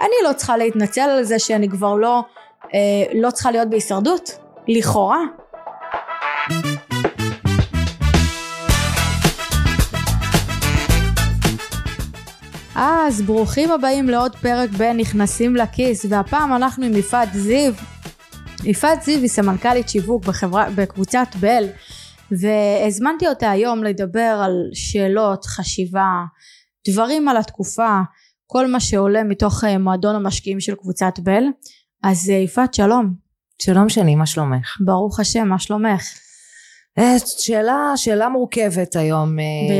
אני לא צריכה להתנצל על זה שאני כבר לא, אה, לא צריכה להיות בהישרדות, לכאורה. אז ברוכים הבאים לעוד פרק בנכנסים לכיס והפעם אנחנו עם יפעת זיו. יפעת זיו היא סמנכ"לית שיווק בחברה, בקבוצת בל והזמנתי אותה היום לדבר על שאלות, חשיבה, דברים על התקופה, כל מה שעולה מתוך אה, מועדון המשקיעים של קבוצת בל. אז אה, יפעת שלום. שלום שני, מה שלומך? ברוך השם, מה שלומך? אה, שאלה, שאלה מורכבת היום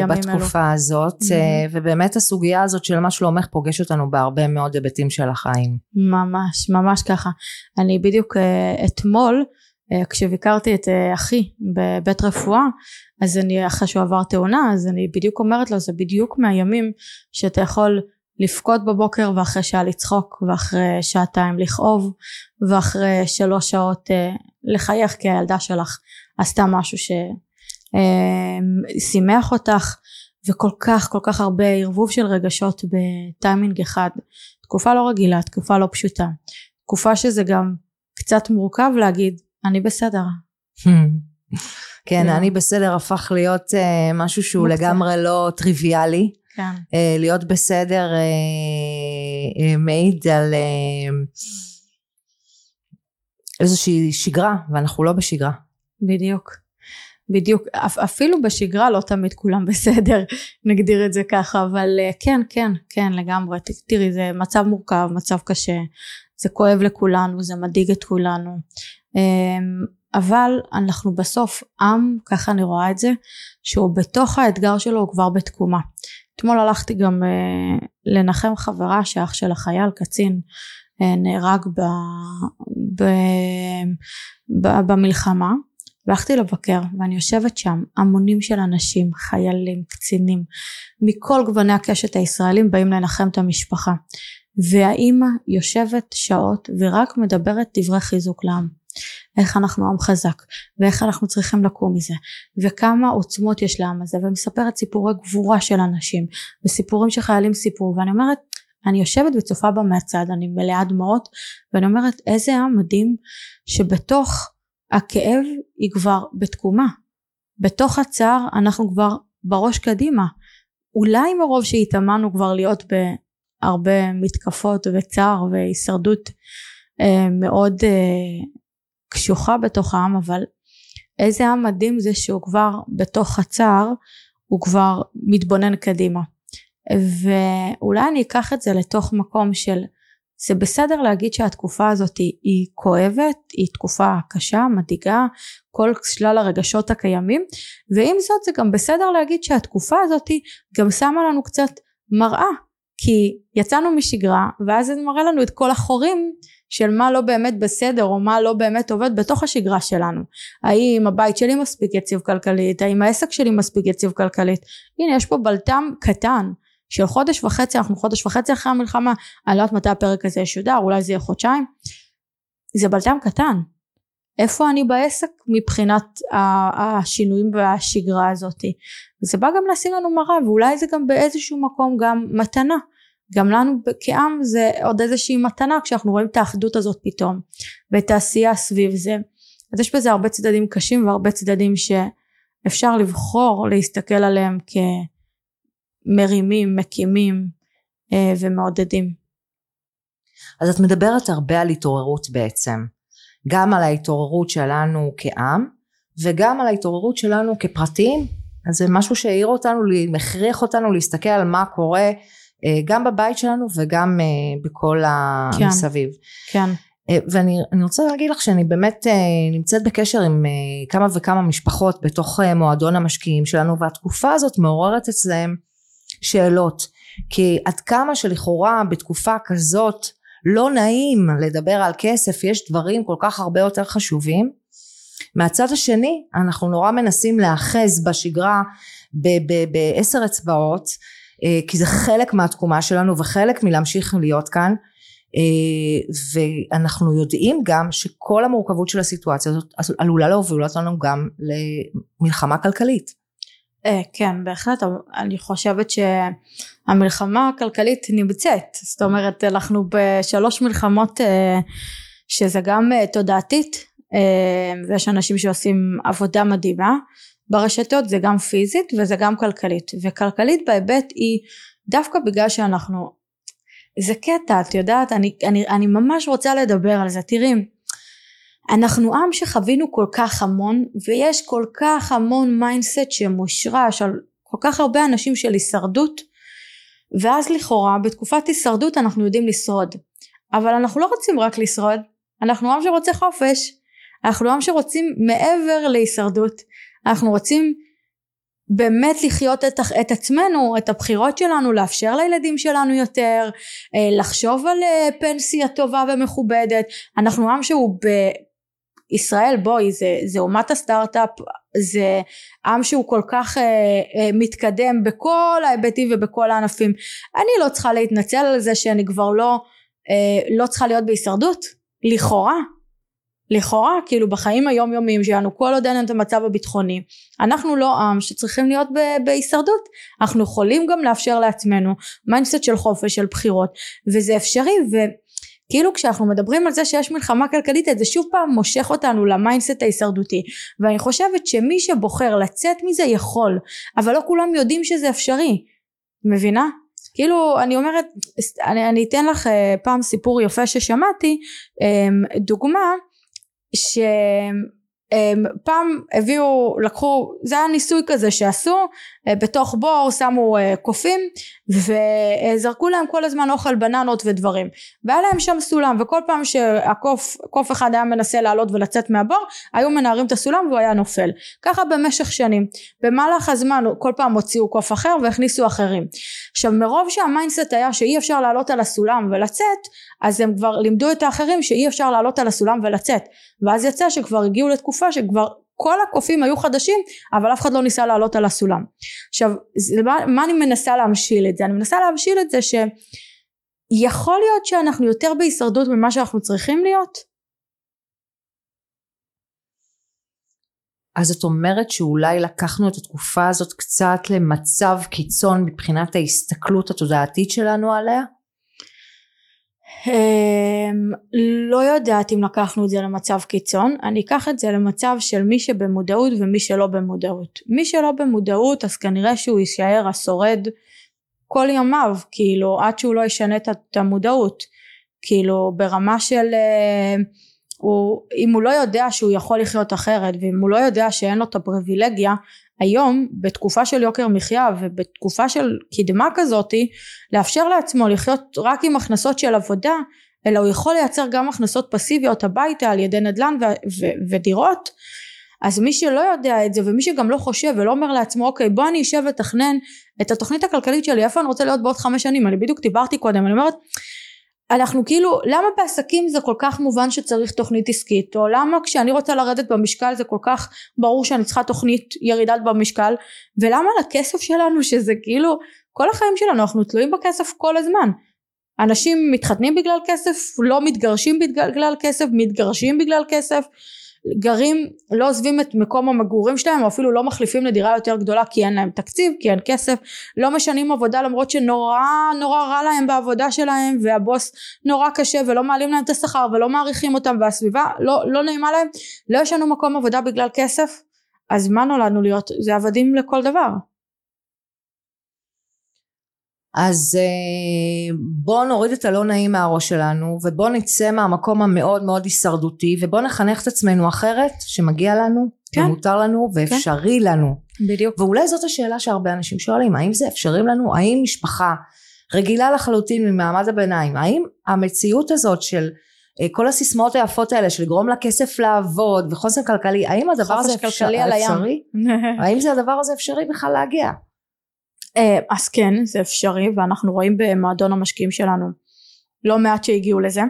בתקופה אלו. הזאת mm-hmm. ובאמת הסוגיה הזאת של מה שלומך פוגש אותנו בהרבה מאוד היבטים של החיים. ממש, ממש ככה. אני בדיוק אתמול כשביקרתי את אחי בבית רפואה אז אני אחרי שהוא עבר תאונה אז אני בדיוק אומרת לו זה בדיוק מהימים שאתה יכול לבכות בבוקר ואחרי שעה לצחוק ואחרי שעתיים לכאוב ואחרי שלוש שעות אה, לחייך כי הילדה שלך עשתה משהו ששימח אה, אותך וכל כך כל כך הרבה ערבוב של רגשות בטיימינג אחד. תקופה לא רגילה תקופה לא פשוטה. תקופה שזה גם קצת מורכב להגיד אני בסדר. כן, אני בסדר הפך להיות uh, משהו שהוא לגמרי לא טריוויאלי. כן. Uh, להיות בסדר uh, uh, מעיד על איזושהי שגרה, ואנחנו לא בשגרה. בדיוק. בדיוק, אפילו בשגרה לא תמיד כולם בסדר, נגדיר את זה ככה, אבל כן, כן, כן, לגמרי. תראי, זה מצב מורכב, מצב קשה, זה כואב לכולנו, זה מדאיג את כולנו. אבל אנחנו בסוף עם, ככה אני רואה את זה, שהוא בתוך האתגר שלו הוא כבר בתקומה. אתמול הלכתי גם אה, לנחם חברה שאח של החייל, קצין, אה, נהרג ב, ב, ב, במלחמה, והלכתי לבקר ואני יושבת שם המונים של אנשים חיילים קצינים מכל גווני הקשת הישראלים באים לנחם את המשפחה. והאימא יושבת שעות ורק מדברת דברי חיזוק לעם איך אנחנו עם חזק ואיך אנחנו צריכים לקום מזה וכמה עוצמות יש לעם הזה ומספרת סיפורי גבורה של אנשים וסיפורים שחיילים סיפרו ואני אומרת אני יושבת וצופה בה מהצד אני מלאה דמעות ואני אומרת איזה עם מדהים שבתוך הכאב היא כבר בתקומה. בתוך הצער אנחנו כבר בראש קדימה. אולי מרוב שהתאמנו כבר להיות בהרבה מתקפות וצער והישרדות אה, מאוד אה, קשוחה בתוך העם אבל איזה עם מדהים זה שהוא כבר בתוך הצער הוא כבר מתבונן קדימה. ואולי אני אקח את זה לתוך מקום של זה בסדר להגיד שהתקופה הזאת היא, היא כואבת, היא תקופה קשה, מדאיגה, כל שלל הרגשות הקיימים, ועם זאת זה גם בסדר להגיד שהתקופה הזאת גם שמה לנו קצת מראה, כי יצאנו משגרה, ואז זה מראה לנו את כל החורים של מה לא באמת בסדר או מה לא באמת עובד בתוך השגרה שלנו. האם הבית שלי מספיק יציב כלכלית? האם העסק שלי מספיק יציב כלכלית? הנה יש פה בלטם קטן של חודש וחצי אנחנו חודש וחצי אחרי המלחמה אני לא יודעת מתי הפרק הזה ישודר אולי זה יהיה חודשיים. זה בלטם קטן. איפה אני בעסק מבחינת השינויים והשגרה הזאתי וזה בא גם לשים לנו מראה ואולי זה גם באיזשהו מקום גם מתנה גם לנו כעם זה עוד איזושהי מתנה כשאנחנו רואים את האחדות הזאת פתאום ואת העשייה סביב זה. אז יש בזה הרבה צדדים קשים והרבה צדדים שאפשר לבחור להסתכל עליהם כמרימים, מקימים אה, ומעודדים. אז את מדברת הרבה על התעוררות בעצם, גם על ההתעוררות שלנו כעם וגם על ההתעוררות שלנו כפרטים, אז זה משהו שהעיר אותנו, הכריח אותנו להסתכל על מה קורה גם בבית שלנו וגם אה, בכל כן, המסביב. כן. אה, ואני רוצה להגיד לך שאני באמת נמצאת בקשר עם כמה וכמה משפחות בתוך מועדון המשקיעים שלנו והתקופה הזאת מעוררת אצלהם שאלות כי עד כמה שלכאורה בתקופה כזאת לא נעים לדבר על כסף יש דברים כל כך הרבה יותר חשובים מהצד השני אנחנו נורא מנסים להאחז בשגרה בעשר אצבעות אה, כי זה חלק מהתקומה שלנו וחלק מלהמשיך להיות כאן. אה, ואנחנו יודעים גם שכל המורכבות של הסיטואציה הזאת עלולה להוביל אותנו גם למלחמה כלכלית. אה, כן בהחלט. אני חושבת המלחמה הכלכלית נמצאת. זאת אומרת אנחנו בשלוש מלחמות אה, שזה גם אה, תודעתית. אה, ויש אנשים שעושים עבודה מדהימה ברשתות זה גם פיזית וזה גם כלכלית וכלכלית בהיבט היא דווקא בגלל שאנחנו זה קטע את יודעת אני, אני, אני ממש רוצה לדבר על זה. תראי אנחנו עם שחווינו כל כך המון ויש כל כך המון mindset שמושרש על כל כך הרבה אנשים של הישרדות ואז לכאורה בתקופת הישרדות אנחנו יודעים לשרוד. אבל אנחנו לא רוצים רק לשרוד אנחנו עם שרוצה חופש אנחנו עם שרוצים מעבר להישרדות אנחנו רוצים באמת לחיות את, את עצמנו, את הבחירות שלנו, לאפשר לילדים שלנו יותר, אה, לחשוב על אה, פנסיה טובה ומכובדת. אנחנו עם שהוא בישראל, בואי, זה, זה אומת הסטארט-אפ, זה עם שהוא כל כך אה, אה, מתקדם בכל ההיבטים ובכל הענפים. אני לא צריכה להתנצל על זה שאני כבר לא, אה, לא צריכה להיות בהישרדות, לכאורה. לכאורה כאילו בחיים היומיומיים שלנו כל עוד אין את המצב הביטחוני אנחנו לא עם שצריכים להיות בהישרדות. אנחנו יכולים גם לאפשר לעצמנו mindset של חופש של בחירות וזה אפשרי וכאילו כשאנחנו מדברים על זה שיש מלחמה כלכלית זה שוב פעם מושך אותנו ל mindset ההישרדותי. ואני חושבת שמי שבוחר לצאת מזה יכול אבל לא כולם יודעים שזה אפשרי. מבינה? כאילו אני אומרת אני, אני אתן לך אה, פעם סיפור יפה ששמעתי אה, דוגמה שפעם הביאו לקחו זה היה ניסוי כזה שעשו אה, בתוך בור שמו אה, קופים וזרקו להם כל הזמן אוכל בננות ודברים. והיה להם שם סולם וכל פעם שהקוף קוף אחד היה מנסה לעלות ולצאת מהבור היו מנערים את הסולם והוא היה נופל. ככה במשך שנים. במהלך הזמן כל פעם הוציאו קוף אחר והכניסו אחרים. עכשיו מרוב שה mindset היה שאי אפשר לעלות על הסולם ולצאת אז הם כבר לימדו את האחרים שאי אפשר לעלות על הסולם ולצאת. ואז יצא שכבר הגיעו לתקופה שכבר כל הקופים היו חדשים אבל אף אחד לא ניסה לעלות על הסולם. עכשיו מה, מה אני מנסה להמשיל את זה? אני מנסה להמשיל את זה שיכול להיות שאנחנו יותר בהישרדות ממה שאנחנו צריכים להיות? אז את אומרת שאולי לקחנו את התקופה הזאת קצת למצב קיצון מבחינת ההסתכלות התודעתית שלנו עליה? אמ, לא יודעת אם לקחנו את זה למצב קיצון. אני אקח את זה למצב של מי שבמודעות ומי שלא במודעות. מי שלא במודעות אז כנראה שהוא יישאר השורד כל ימיו כאילו עד שהוא לא ישנה את המודעות. כאילו ברמה של אה, הוא, אם הוא לא יודע שהוא יכול לחיות אחרת ואם הוא לא יודע שאין לו את הפריבילגיה היום בתקופה של יוקר מחיה ובתקופה של קדמה כזאתי לאפשר לעצמו לחיות רק עם הכנסות של עבודה אלא הוא יכול לייצר גם הכנסות פסיביות הביתה על ידי נדל"ן ו- ו- ודירות אז מי שלא יודע את זה ומי שגם לא חושב ולא אומר לעצמו אוקיי בוא אני אשב ותכנן את התוכנית הכלכלית שלי איפה אני רוצה להיות בעוד חמש שנים? אני בדיוק דיברתי קודם אני אומרת אנחנו כאילו למה בעסקים זה כל כך מובן שצריך תוכנית עסקית? או למה כשאני רוצה לרדת במשקל זה כל כך ברור שאני צריכה תוכנית ירידת במשקל? ולמה לכסף שלנו שזה כאילו כל החיים שלנו אנחנו תלויים בכסף כל הזמן. אנשים מתחתנים בגלל כסף לא מתגרשים בגלל כסף מתגרשים בגלל כסף גרים לא עוזבים את מקום המגורים שלהם או אפילו לא מחליפים לדירה יותר גדולה כי אין להם תקציב כי אין כסף לא משנים עבודה למרות שנורא נורא רע להם בעבודה שלהם והבוס נורא קשה ולא מעלים להם את השכר ולא מעריכים אותם והסביבה לא, לא נעימה להם לא יש לנו מקום עבודה בגלל כסף אז מה נולדנו להיות? זה עבדים לכל דבר אז אה, בואו נוריד את הלא נעים מהראש שלנו ובואו נצא מהמקום המאוד מאוד הישרדותי ובואו נחנך את עצמנו אחרת שמגיע לנו כן. ומותר לנו ואפשרי כן. לנו. בדיוק. ואולי זאת השאלה שהרבה אנשים שואלים האם זה אפשרי לנו? האם משפחה רגילה לחלוטין ממעמד הביניים? האם המציאות הזאת של אה, כל הסיסמאות היפות האלה של לגרום לכסף לעבוד וחוסן כלכלי האם הדבר הזה אפשר, אפשרי האם זה הדבר הזה אפשרי בכלל להגיע אז כן זה אפשרי ואנחנו רואים במועדון המשקיעים שלנו לא מעט שהגיעו לזה.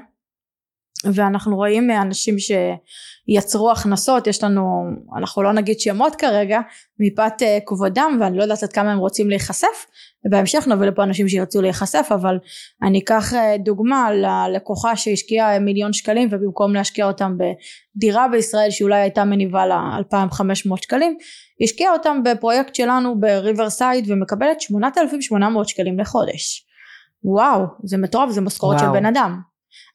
ואנחנו רואים אנשים שיצרו הכנסות יש לנו אנחנו לא נגיד שמות כרגע מפאת אה, כבודם ואני לא יודעת עד כמה הם רוצים להיחשף ובהמשך נביא לפה אנשים שירצו להיחשף אבל אני אקח אה, דוגמה ללקוחה שהשקיעה מיליון שקלים ובמקום להשקיע אותם בדירה בישראל שאולי הייתה מניבה לה 2500 שקלים השקיעה אותם בפרויקט שלנו בריברסייד ומקבלת 8,800 שקלים לחודש. וואו זה מטורף זה משכורת של בן אדם.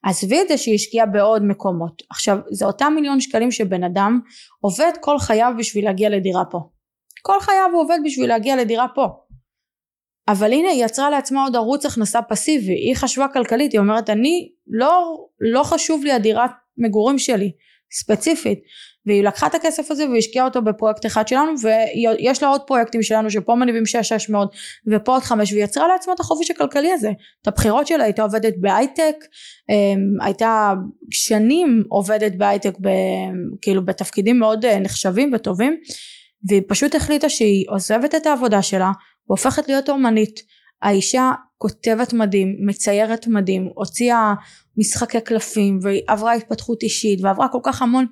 עזבי את זה שהיא השקיעה בעוד מקומות. עכשיו זה אותם מיליון שקלים שבן אדם עובד כל חייו בשביל להגיע לדירה פה. כל חייו הוא עובד בשביל להגיע לדירה פה. אבל הנה היא יצרה לעצמה עוד ערוץ הכנסה פסיבי. היא חשבה כלכלית היא אומרת אני לא לא חשוב לי הדירת מגורים שלי ספציפית והיא לקחה את הכסף הזה והשקיעה אותו בפרויקט אחד שלנו ויש לה עוד פרויקטים שלנו שפה מניבים 6-600 ופה עוד 5 והיא יצרה לעצמה את החופש הכלכלי הזה. את הבחירות שלה הייתה עובדת בהייטק אמ, הייתה שנים עובדת בהייטק כאילו בתפקידים מאוד אה, נחשבים וטובים והיא פשוט החליטה שהיא עוזבת את העבודה שלה והופכת להיות אומנית. האישה כותבת מדהים, מציירת מדהים, הוציאה משחקי קלפים ועברה התפתחות אישית ועברה כל כך המון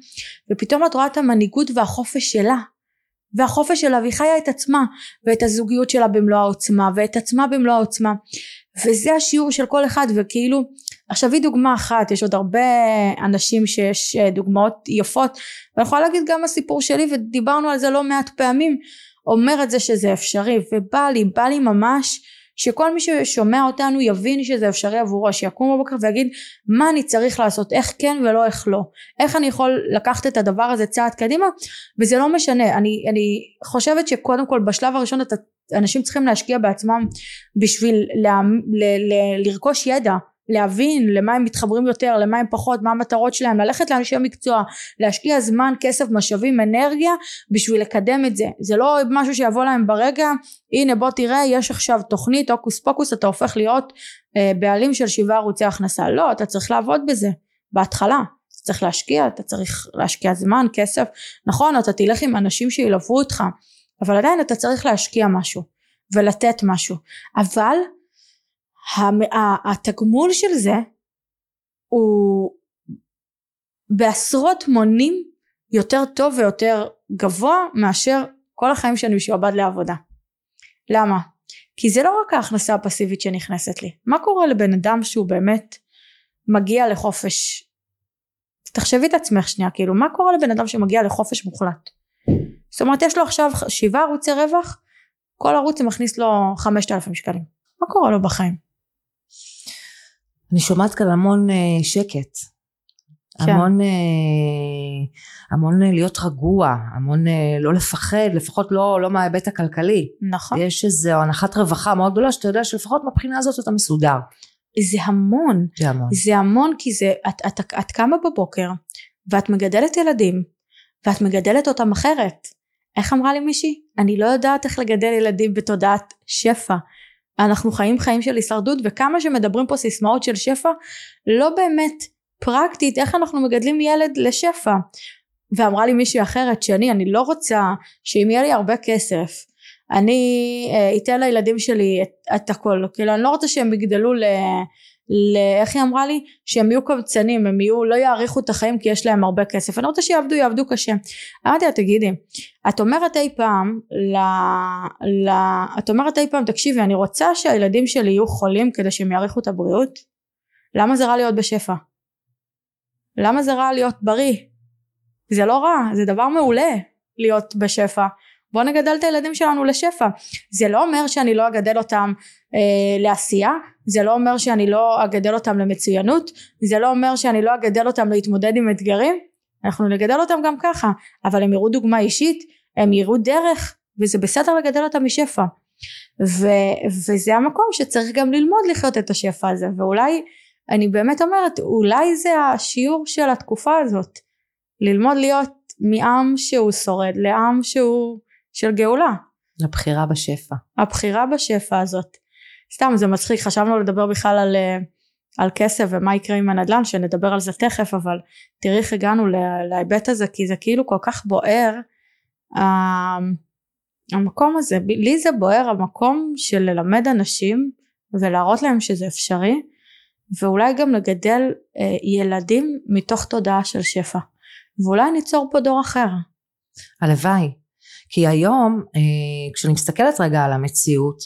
ופתאום את רואה את המנהיגות והחופש שלה. והחופש שלה והיא חיה את עצמה ואת הזוגיות שלה במלוא העוצמה ואת עצמה במלוא העוצמה. וזה השיעור של כל אחד וכאילו עכשיו היא דוגמה אחת יש עוד הרבה אנשים שיש אה, דוגמאות יפות ואני יכולה להגיד גם הסיפור שלי ודיברנו על זה לא מעט פעמים אומר את זה שזה אפשרי ובא לי בא לי ממש שכל מי ששומע אותנו יבין שזה אפשרי עבורו שיקום בבוקר ויגיד מה אני צריך לעשות? איך כן ולא איך לא? איך אני יכול לקחת את הדבר הזה צעד קדימה? וזה לא משנה. אני, אני חושבת שקודם כל בשלב הראשון אתה, אנשים צריכים להשקיע בעצמם בשביל לה, ל, ל, לרכוש ידע להבין למה הם מתחברים יותר למה הם פחות מה המטרות שלהם ללכת לאנשי מקצוע להשקיע זמן כסף משאבים אנרגיה בשביל לקדם את זה. זה לא משהו שיבוא להם ברגע הנה בוא תראה יש עכשיו תוכנית הוקוס פוקוס אתה הופך להיות אה, בעלים של שבעה ערוצי הכנסה. לא אתה צריך לעבוד בזה. בהתחלה אתה צריך להשקיע אתה צריך להשקיע זמן כסף. נכון אתה תלך עם אנשים שילוו אותך אבל עדיין אתה צריך להשקיע משהו ולתת משהו. אבל התגמול של זה הוא בעשרות מונים יותר טוב ויותר גבוה מאשר כל החיים שאני משועבד לעבודה. למה? כי זה לא רק ההכנסה הפסיבית שנכנסת לי. מה קורה לבן אדם שהוא באמת מגיע לחופש? תחשבי את עצמך שנייה, כאילו מה קורה לבן אדם שמגיע לחופש מוחלט? זאת אומרת יש לו עכשיו שבעה ערוצי רווח, כל ערוץ מכניס לו חמשת אלפים שקלים. מה קורה לו בחיים? אני שומעת כאן המון uh, שקט. כן. המון, uh, המון uh, להיות רגוע, המון לא לפחד, לפחות לא, לא מההיבט הכלכלי. נכון. יש איזו הנחת רווחה מאוד גדולה שאתה יודע שלפחות מבחינה הזאת אתה מסודר. זה המון. זה המון. זה המון כי זה, את, את, את, את קמה בבוקר ואת מגדלת ילדים ואת מגדלת אותם אחרת. איך אמרה לי מישהי? אני לא יודעת איך לגדל ילדים בתודעת שפע. אנחנו חיים חיים של הישרדות וכמה שמדברים פה סיסמאות של שפע לא באמת פרקטית איך אנחנו מגדלים ילד לשפע. ואמרה לי מישהי אחרת שאני אני לא רוצה שאם יהיה לי הרבה כסף אני אה, אתן לילדים שלי את, את הכל. כאילו אני לא רוצה שהם יגדלו ל... איך היא אמרה לי? שהם יהיו קבצנים הם יהיו לא יאריכו את החיים כי יש להם הרבה כסף. אני רוצה שיעבדו יעבדו קשה. אמרתי לה תגידי את אומרת אי פעם ל, ל, את אומרת אי פעם תקשיבי אני רוצה שהילדים שלי יהיו חולים כדי שהם יאריכו את הבריאות? למה זה רע להיות בשפע? למה זה רע להיות בריא? זה לא רע זה דבר מעולה להיות בשפע. בוא נגדל את הילדים שלנו לשפע. זה לא אומר שאני לא אגדל אותם לעשייה זה לא אומר שאני לא אגדל אותם למצוינות זה לא אומר שאני לא אגדל אותם להתמודד עם אתגרים אנחנו נגדל אותם גם ככה אבל הם יראו דוגמה אישית הם יראו דרך וזה בסדר לגדל אותם משפע ו, וזה המקום שצריך גם ללמוד לחיות את השפע הזה ואולי אני באמת אומרת אולי זה השיעור של התקופה הזאת ללמוד להיות מעם שהוא שורד לעם שהוא של גאולה. הבחירה בשפע. הבחירה בשפע הזאת. סתם זה מצחיק חשבנו לדבר בכלל על, אה, על כסף ומה יקרה עם הנדל"ן שנדבר על זה תכף אבל תראי איך הגענו להיבט הזה כי זה כאילו כל כך בוער המקום הזה לי זה בוער המקום של ללמד אנשים ולהראות להם שזה אפשרי ואולי גם לגדל אה, ילדים מתוך תודעה של שפע ואולי ניצור פה דור אחר. הלוואי כי היום אה, כשאני מסתכלת רגע על המציאות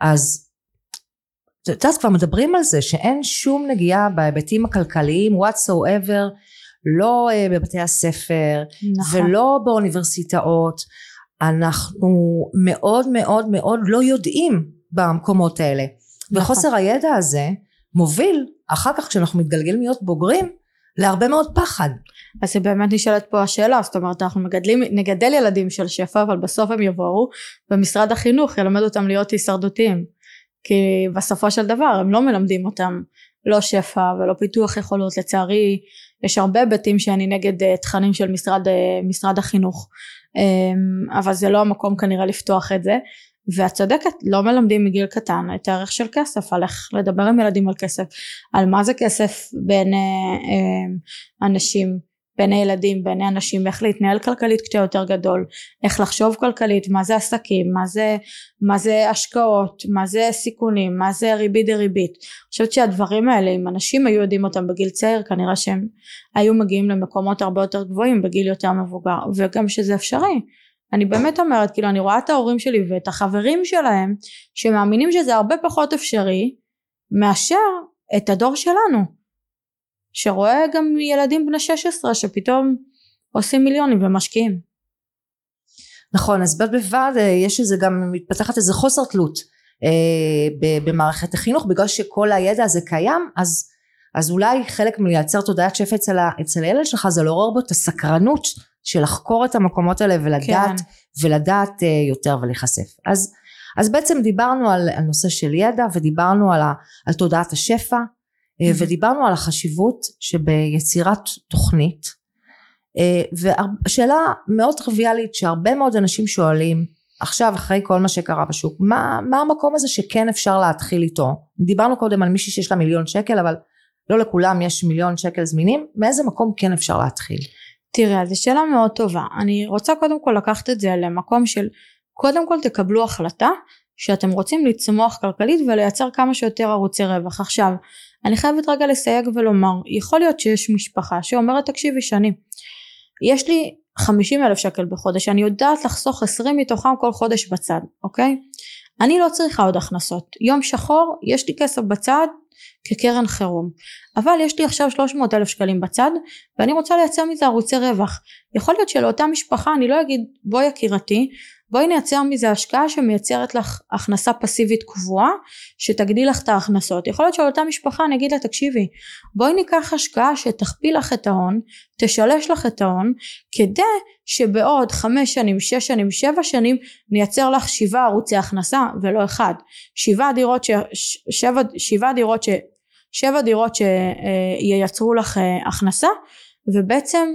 אז את יודעת כבר מדברים על זה שאין שום נגיעה בהיבטים הכלכליים whatsoever לא אה, בבתי הספר נכון. ולא באוניברסיטאות אנחנו מאוד מאוד מאוד לא יודעים במקומות האלה נכון. וחוסר הידע הזה מוביל אחר כך כשאנחנו מתגלגלים להיות בוגרים להרבה מאוד פחד אז באמת נשאלת פה השאלה, זאת אומרת אנחנו מגדלים, נגדל ילדים של שפע אבל בסוף הם יבואו ומשרד החינוך ילמד אותם להיות הישרדותיים כי בסופו של דבר הם לא מלמדים אותם לא שפע ולא פיתוח יכולות. לצערי יש הרבה היבטים שאני נגד uh, תכנים של משרד, uh, משרד החינוך. um, אבל זה לא המקום כנראה לפתוח את זה. ואת צודקת לא מלמדים מגיל קטן את הערך של כסף על איך לדבר עם ילדים על כסף על מה זה כסף בין uh, אנשים בין הילדים בין אנשים איך להתנהל כלכלית כשאתה יותר גדול איך לחשוב כלכלית מה זה עסקים מה זה מה זה השקעות מה זה סיכונים מה זה ריבית דריבית. אני חושבת שהדברים האלה אם אנשים היו יודעים אותם בגיל צעיר כנראה שהם היו מגיעים למקומות הרבה יותר גבוהים בגיל יותר מבוגר וגם שזה אפשרי. אני באמת אומרת כאילו אני רואה את ההורים שלי ואת החברים שלהם שמאמינים שזה הרבה פחות אפשרי מאשר את הדור שלנו שרואה גם ילדים בני 16 שפתאום עושים מיליונים ומשקיעים. נכון אז בד בבד אה, יש איזה גם מתפתחת איזה חוסר תלות אה, במערכת החינוך בגלל שכל הידע הזה קיים אז אז אולי חלק מלייצר תודעת שפע אצל, אצל הילד שלך זה לעורר בו את הסקרנות של לחקור את המקומות האלה ולדעת כן. ולדעת אה, יותר ולהיחשף אז אז בעצם דיברנו על, על נושא של ידע ודיברנו על, ה, על תודעת השפע ודיברנו על החשיבות שביצירת תוכנית. אה, והשאלה מאוד טריוויאלית שהרבה מאוד אנשים שואלים עכשיו אחרי כל מה שקרה בשוק מה, מה המקום הזה שכן אפשר להתחיל איתו? דיברנו קודם על מישהי שיש לה מיליון שקל אבל לא לכולם יש מיליון שקל זמינים. מאיזה מקום כן אפשר להתחיל? תראה זו שאלה מאוד טובה. אני רוצה קודם כל לקחת את זה למקום של קודם כל תקבלו החלטה שאתם רוצים לצמוח כלכלית ולייצר כמה שיותר ערוצי רווח. עכשיו אני חייבת רגע לסייג ולומר יכול להיות שיש משפחה שאומרת תקשיבי שני יש לי 50 אלף שקל בחודש אני יודעת לחסוך 20 מתוכם כל חודש בצד אוקיי? אני לא צריכה עוד הכנסות. יום שחור יש לי כסף בצד כקרן חירום. אבל יש לי עכשיו 300 אלף שקלים בצד ואני רוצה לייצר מזה ערוצי רווח. יכול להיות שלאותה משפחה אני לא אגיד בואי יקירתי בואי נייצר מזה השקעה שמייצרת לך הכנסה פסיבית קבועה שתגדיל לך את ההכנסות. יכול להיות שלאותה משפחה אני אגיד לה תקשיבי בואי ניקח השקעה שתכפיל לך את ההון תשלש לך את ההון כדי שבעוד חמש שנים שש שנים שבע שנים נייצר לך שבעה ערוצי הכנסה ולא אחד. שבעה דירות ש... שבע, שבעה דירות ש... שבע דירות שייצרו לך אה, הכנסה ובעצם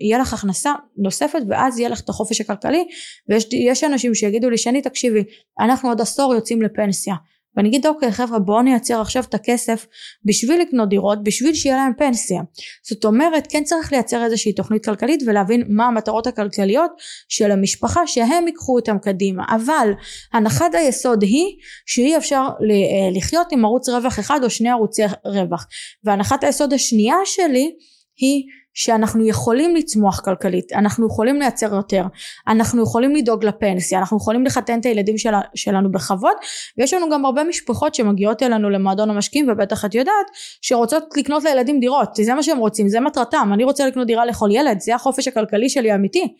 יהיה לך הכנסה נוספת ואז יהיה לך את החופש הכלכלי ויש אנשים שיגידו לי שני תקשיבי אנחנו עוד עשור יוצאים לפנסיה. ואני אגיד אוקיי חבר'ה בואו נייצר עכשיו את הכסף בשביל לקנות דירות בשביל שיהיה להם פנסיה. זאת אומרת כן צריך לייצר איזושהי תוכנית כלכלית ולהבין מה המטרות הכלכליות של המשפחה שהם ייקחו אותם קדימה. אבל הנחת היסוד היא שאי אפשר אה, לחיות עם ערוץ רווח אחד או שני ערוצי רווח. והנחת היסוד השנייה שלי היא שאנחנו יכולים לצמוח כלכלית, אנחנו יכולים לייצר יותר, אנחנו יכולים לדאוג לפנסיה, אנחנו יכולים לחתן את הילדים של, שלנו בכבוד ויש לנו גם הרבה משפחות שמגיעות אלינו למועדון המשקיעים ובטח את יודעת שרוצות לקנות לילדים דירות, זה מה שהם רוצים, זה מטרתם, אני רוצה לקנות דירה לכל ילד, זה החופש הכלכלי שלי האמיתי.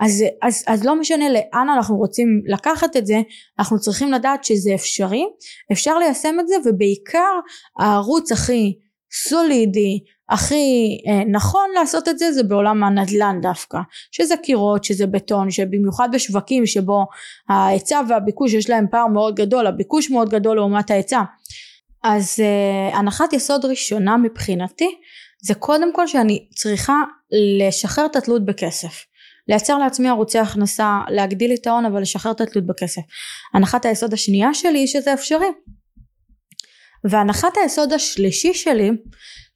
אז, אז, אז לא משנה לאן אנחנו רוצים לקחת את זה, אנחנו צריכים לדעת שזה אפשרי, אפשר ליישם את זה ובעיקר הערוץ הכי סולידי הכי אה, נכון לעשות את זה זה בעולם הנדל"ן דווקא. שזה קירות שזה בטון שבמיוחד בשווקים שבו ההיצע והביקוש יש להם פער מאוד גדול הביקוש מאוד גדול לעומת ההיצע. אז אה, הנחת יסוד ראשונה מבחינתי זה קודם כל שאני צריכה לשחרר את התלות בכסף. לייצר לעצמי ערוצי הכנסה להגדיל את ההון אבל לשחרר את התלות בכסף. הנחת היסוד השנייה שלי היא שזה אפשרי. והנחת היסוד השלישי שלי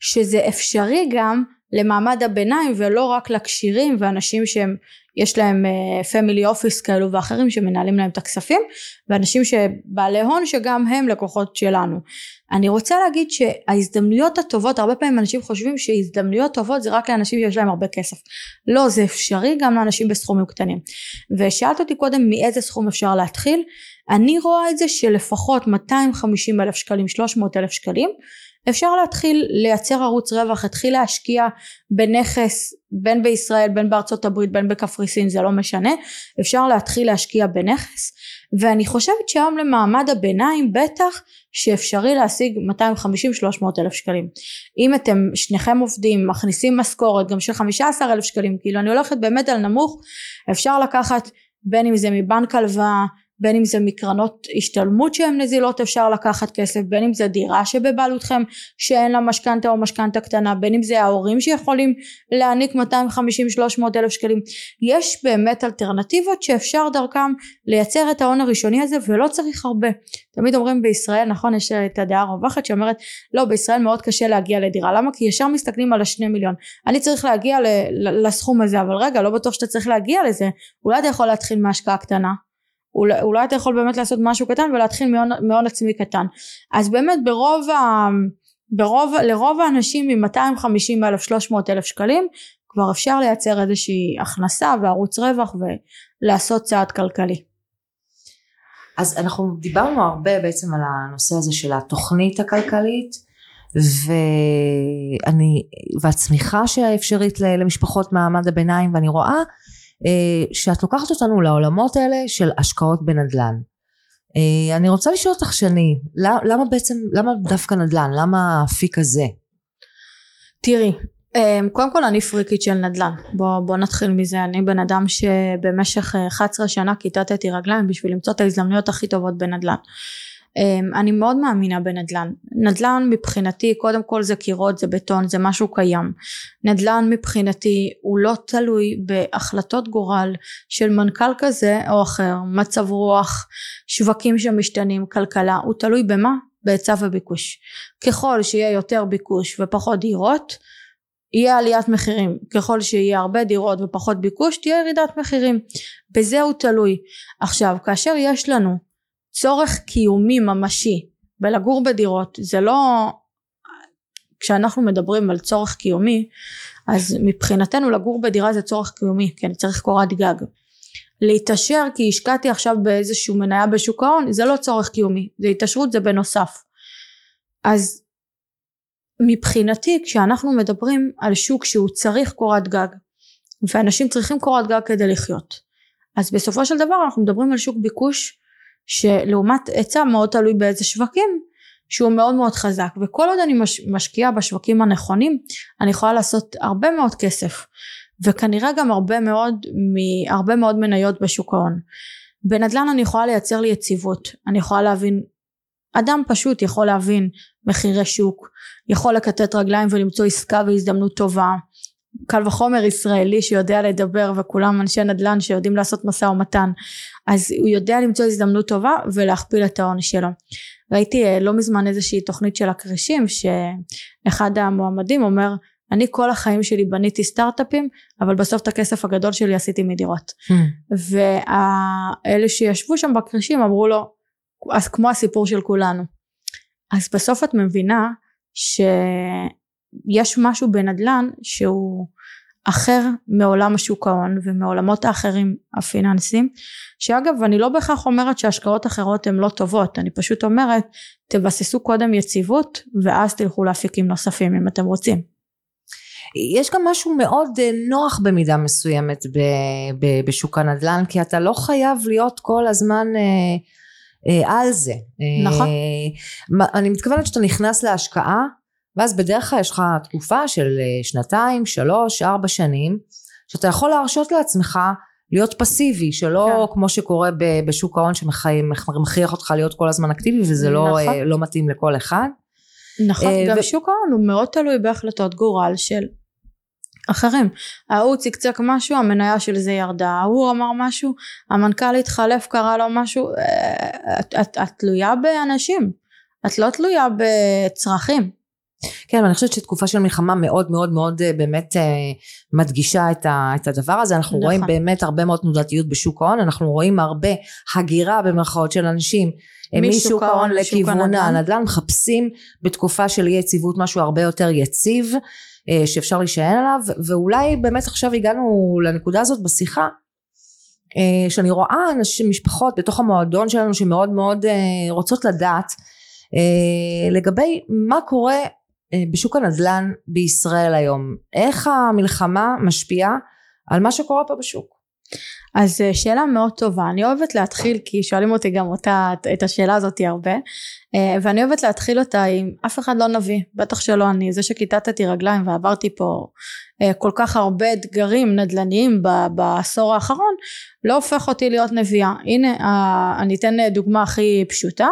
שזה אפשרי גם למעמד הביניים ולא רק לקשירים ואנשים שהם יש להם פמילי uh, אופיס כאלו ואחרים שמנהלים להם את הכספים ואנשים שבעלי הון שגם הם לקוחות שלנו. אני רוצה להגיד שההזדמנויות הטובות הרבה פעמים אנשים חושבים שהזדמנויות טובות זה רק לאנשים שיש להם הרבה כסף. לא זה אפשרי גם לאנשים בסכומים קטנים. ושאלת אותי קודם מאיזה סכום אפשר להתחיל. אני רואה את זה שלפחות 250 אלף שקלים 300 אלף שקלים אפשר להתחיל לייצר ערוץ רווח, להתחיל להשקיע בנכס בין בישראל בין בארצות הברית בין בקפריסין זה לא משנה. אפשר להתחיל להשקיע בנכס ואני חושבת שהיום למעמד הביניים בטח שאפשרי להשיג 250-300 אלף שקלים. אם אתם שניכם עובדים מכניסים משכורת גם של 15 אלף שקלים כאילו אני הולכת באמת על נמוך אפשר לקחת בין אם זה מבנק הלוואה בין אם זה מקרנות השתלמות שהן נזילות אפשר לקחת כסף בין אם זה דירה שבבעלותכם שאין לה משכנתה או משכנתה קטנה בין אם זה ההורים שיכולים להעניק 250-300 אלף שקלים. יש באמת אלטרנטיבות שאפשר דרכם לייצר את ההון הראשוני הזה ולא צריך הרבה. תמיד אומרים בישראל נכון יש את הדעה הרווחת שאומרת לא בישראל מאוד קשה להגיע לדירה. למה? כי ישר מסתכלים על השני מיליון. אני צריך להגיע לסכום הזה אבל רגע לא בטוח שאתה צריך להגיע לזה. אולי אתה יכול להתחיל מהשקעה קטנה אולי, אולי אתה יכול באמת לעשות משהו קטן ולהתחיל מהון עצמי קטן אז באמת ברוב ה... ברוב, לרוב האנשים עם 250 אלף 300 אלף שקלים כבר אפשר לייצר איזושהי הכנסה וערוץ רווח ולעשות צעד כלכלי. אז אנחנו דיברנו הרבה בעצם על הנושא הזה של התוכנית הכלכלית ואני והצמיחה האפשרית למשפחות מעמד הביניים ואני רואה אה, שאת לוקחת אותנו לעולמות האלה של השקעות בנדל"ן. אה, אני רוצה לשאול אותך שני, למה בעצם, למה דווקא נדל"ן? למה האפיק הזה? תראי, אה, קודם כל אני פריקית של נדל"ן, בוא, בוא נתחיל מזה, אני בן אדם שבמשך 11 שנה כיתתי רגליים בשביל למצוא את ההזדמנויות הכי טובות בנדל"ן. אמ, אני מאוד מאמינה בנדל"ן. נדל"ן מבחינתי קודם כל זה קירות זה בטון זה משהו קיים. נדל"ן מבחינתי הוא לא תלוי בהחלטות גורל של מנכ"ל כזה או אחר מצב רוח שווקים שמשתנים כלכלה הוא תלוי במה? בהיצע וביקוש. ככל שיהיה יותר ביקוש ופחות דירות יהיה עליית מחירים. ככל שיהיה הרבה דירות ופחות ביקוש תהיה ירידת מחירים. בזה הוא תלוי. עכשיו כאשר יש לנו צורך קיומי ממשי בלגור בדירות זה לא כשאנחנו מדברים על צורך קיומי אז מבחינתנו לגור בדירה זה צורך קיומי כי אני צריך קורת גג. להתעשר כי השקעתי עכשיו באיזשהו מניה בשוק ההון זה לא צורך קיומי זה התעשרות זה בנוסף. אז מבחינתי כשאנחנו מדברים על שוק שהוא צריך קורת גג ואנשים צריכים קורת גג כדי לחיות אז בסופו של דבר אנחנו מדברים על שוק ביקוש שלעומת היצע מאוד תלוי באיזה שווקים שהוא מאוד מאוד חזק. וכל עוד אני מש, משקיעה בשווקים הנכונים אני יכולה לעשות הרבה מאוד כסף. וכנראה גם הרבה מאוד מהרבה מאוד מניות בשוק ההון. בנדל"ן אני יכולה לייצר לי יציבות. אני יכולה להבין אדם פשוט יכול להבין מחירי שוק יכול לקטט רגליים ולמצוא עסקה והזדמנות טובה קל וחומר ישראלי שיודע לדבר וכולם אנשי נדל"ן שיודעים לעשות משא ומתן. אז הוא יודע למצוא הזדמנות טובה ולהכפיל את ההון שלו. ראיתי אה, לא מזמן איזושהי תוכנית של הקרישים שאחד המועמדים אומר אני כל החיים שלי בניתי סטארט-אפים אבל בסוף את הכסף הגדול שלי עשיתי מדירות. Mm. ואלה שישבו שם בקרישים אמרו לו אז כמו הסיפור של כולנו. אז בסוף את מבינה ש... יש משהו בנדל"ן שהוא אחר מעולם השוק ההון ומעולמות האחרים הפיננסיים שאגב אני לא בהכרח אומרת שהשקעות אחרות הן לא טובות אני פשוט אומרת תבססו קודם יציבות ואז תלכו לאפיקים נוספים אם אתם רוצים. יש גם משהו מאוד אה, נוח במידה מסוימת בשוק הנדל"ן כי אתה לא חייב להיות כל הזמן אה, אה, על זה. נכון. אני מתכוונת שאתה נכנס להשקעה ואז בדרך כלל יש לך תקופה של אה, שנתיים, שלוש, ארבע שנים, שאתה יכול להרשות לעצמך להיות פסיבי, שלא כן. כמו שקורה בשוק ההון שמכריח אותך להיות כל הזמן אקטיבי וזה לא, נכון. לא, לא מתאים לכל אחד. נכון, uh, גם ו... שוק ההון הוא מאוד תלוי בהחלטות גורל של אחרים. ההוא צקצק משהו, המניה של זה ירדה, ההוא אמר משהו, המנכ"ל התחלף, קרה לו משהו, אה, את, את, את תלויה באנשים, את לא תלויה בצרכים. כן, ואני חושבת שתקופה של מלחמה מאוד מאוד מאוד אה, באמת אה, מדגישה את, ה, את הדבר הזה, אנחנו נכון. רואים באמת הרבה מאוד תנודתיות בשוק ההון, אנחנו רואים הרבה הגירה במרכאות של אנשים אה, משוק ההון לכיוון הנדל"ן, מחפשים בתקופה של אי יציבות משהו הרבה יותר יציב שאפשר להישען עליו, ואולי באמת עכשיו הגענו לנקודה הזאת בשיחה שאני רואה אנשים, משפחות בתוך המועדון שלנו שמאוד מאוד רוצות לדעת לגבי מה קורה בשוק הנדל"ן בישראל היום איך המלחמה משפיעה על מה שקורה פה בשוק? אז אה, שאלה מאוד טובה. אני אוהבת להתחיל כי שואלים אותי גם אותה את השאלה הזאת הרבה אה, ואני אוהבת להתחיל אותה עם אף אחד לא נביא בטח שלא אני. זה שכיתתתי רגליים ועברתי פה אה, כל כך הרבה אתגרים נדל"ניים בעשור האחרון לא הופך אותי להיות נביאה. הנה אני אתן דוגמה הכי פשוטה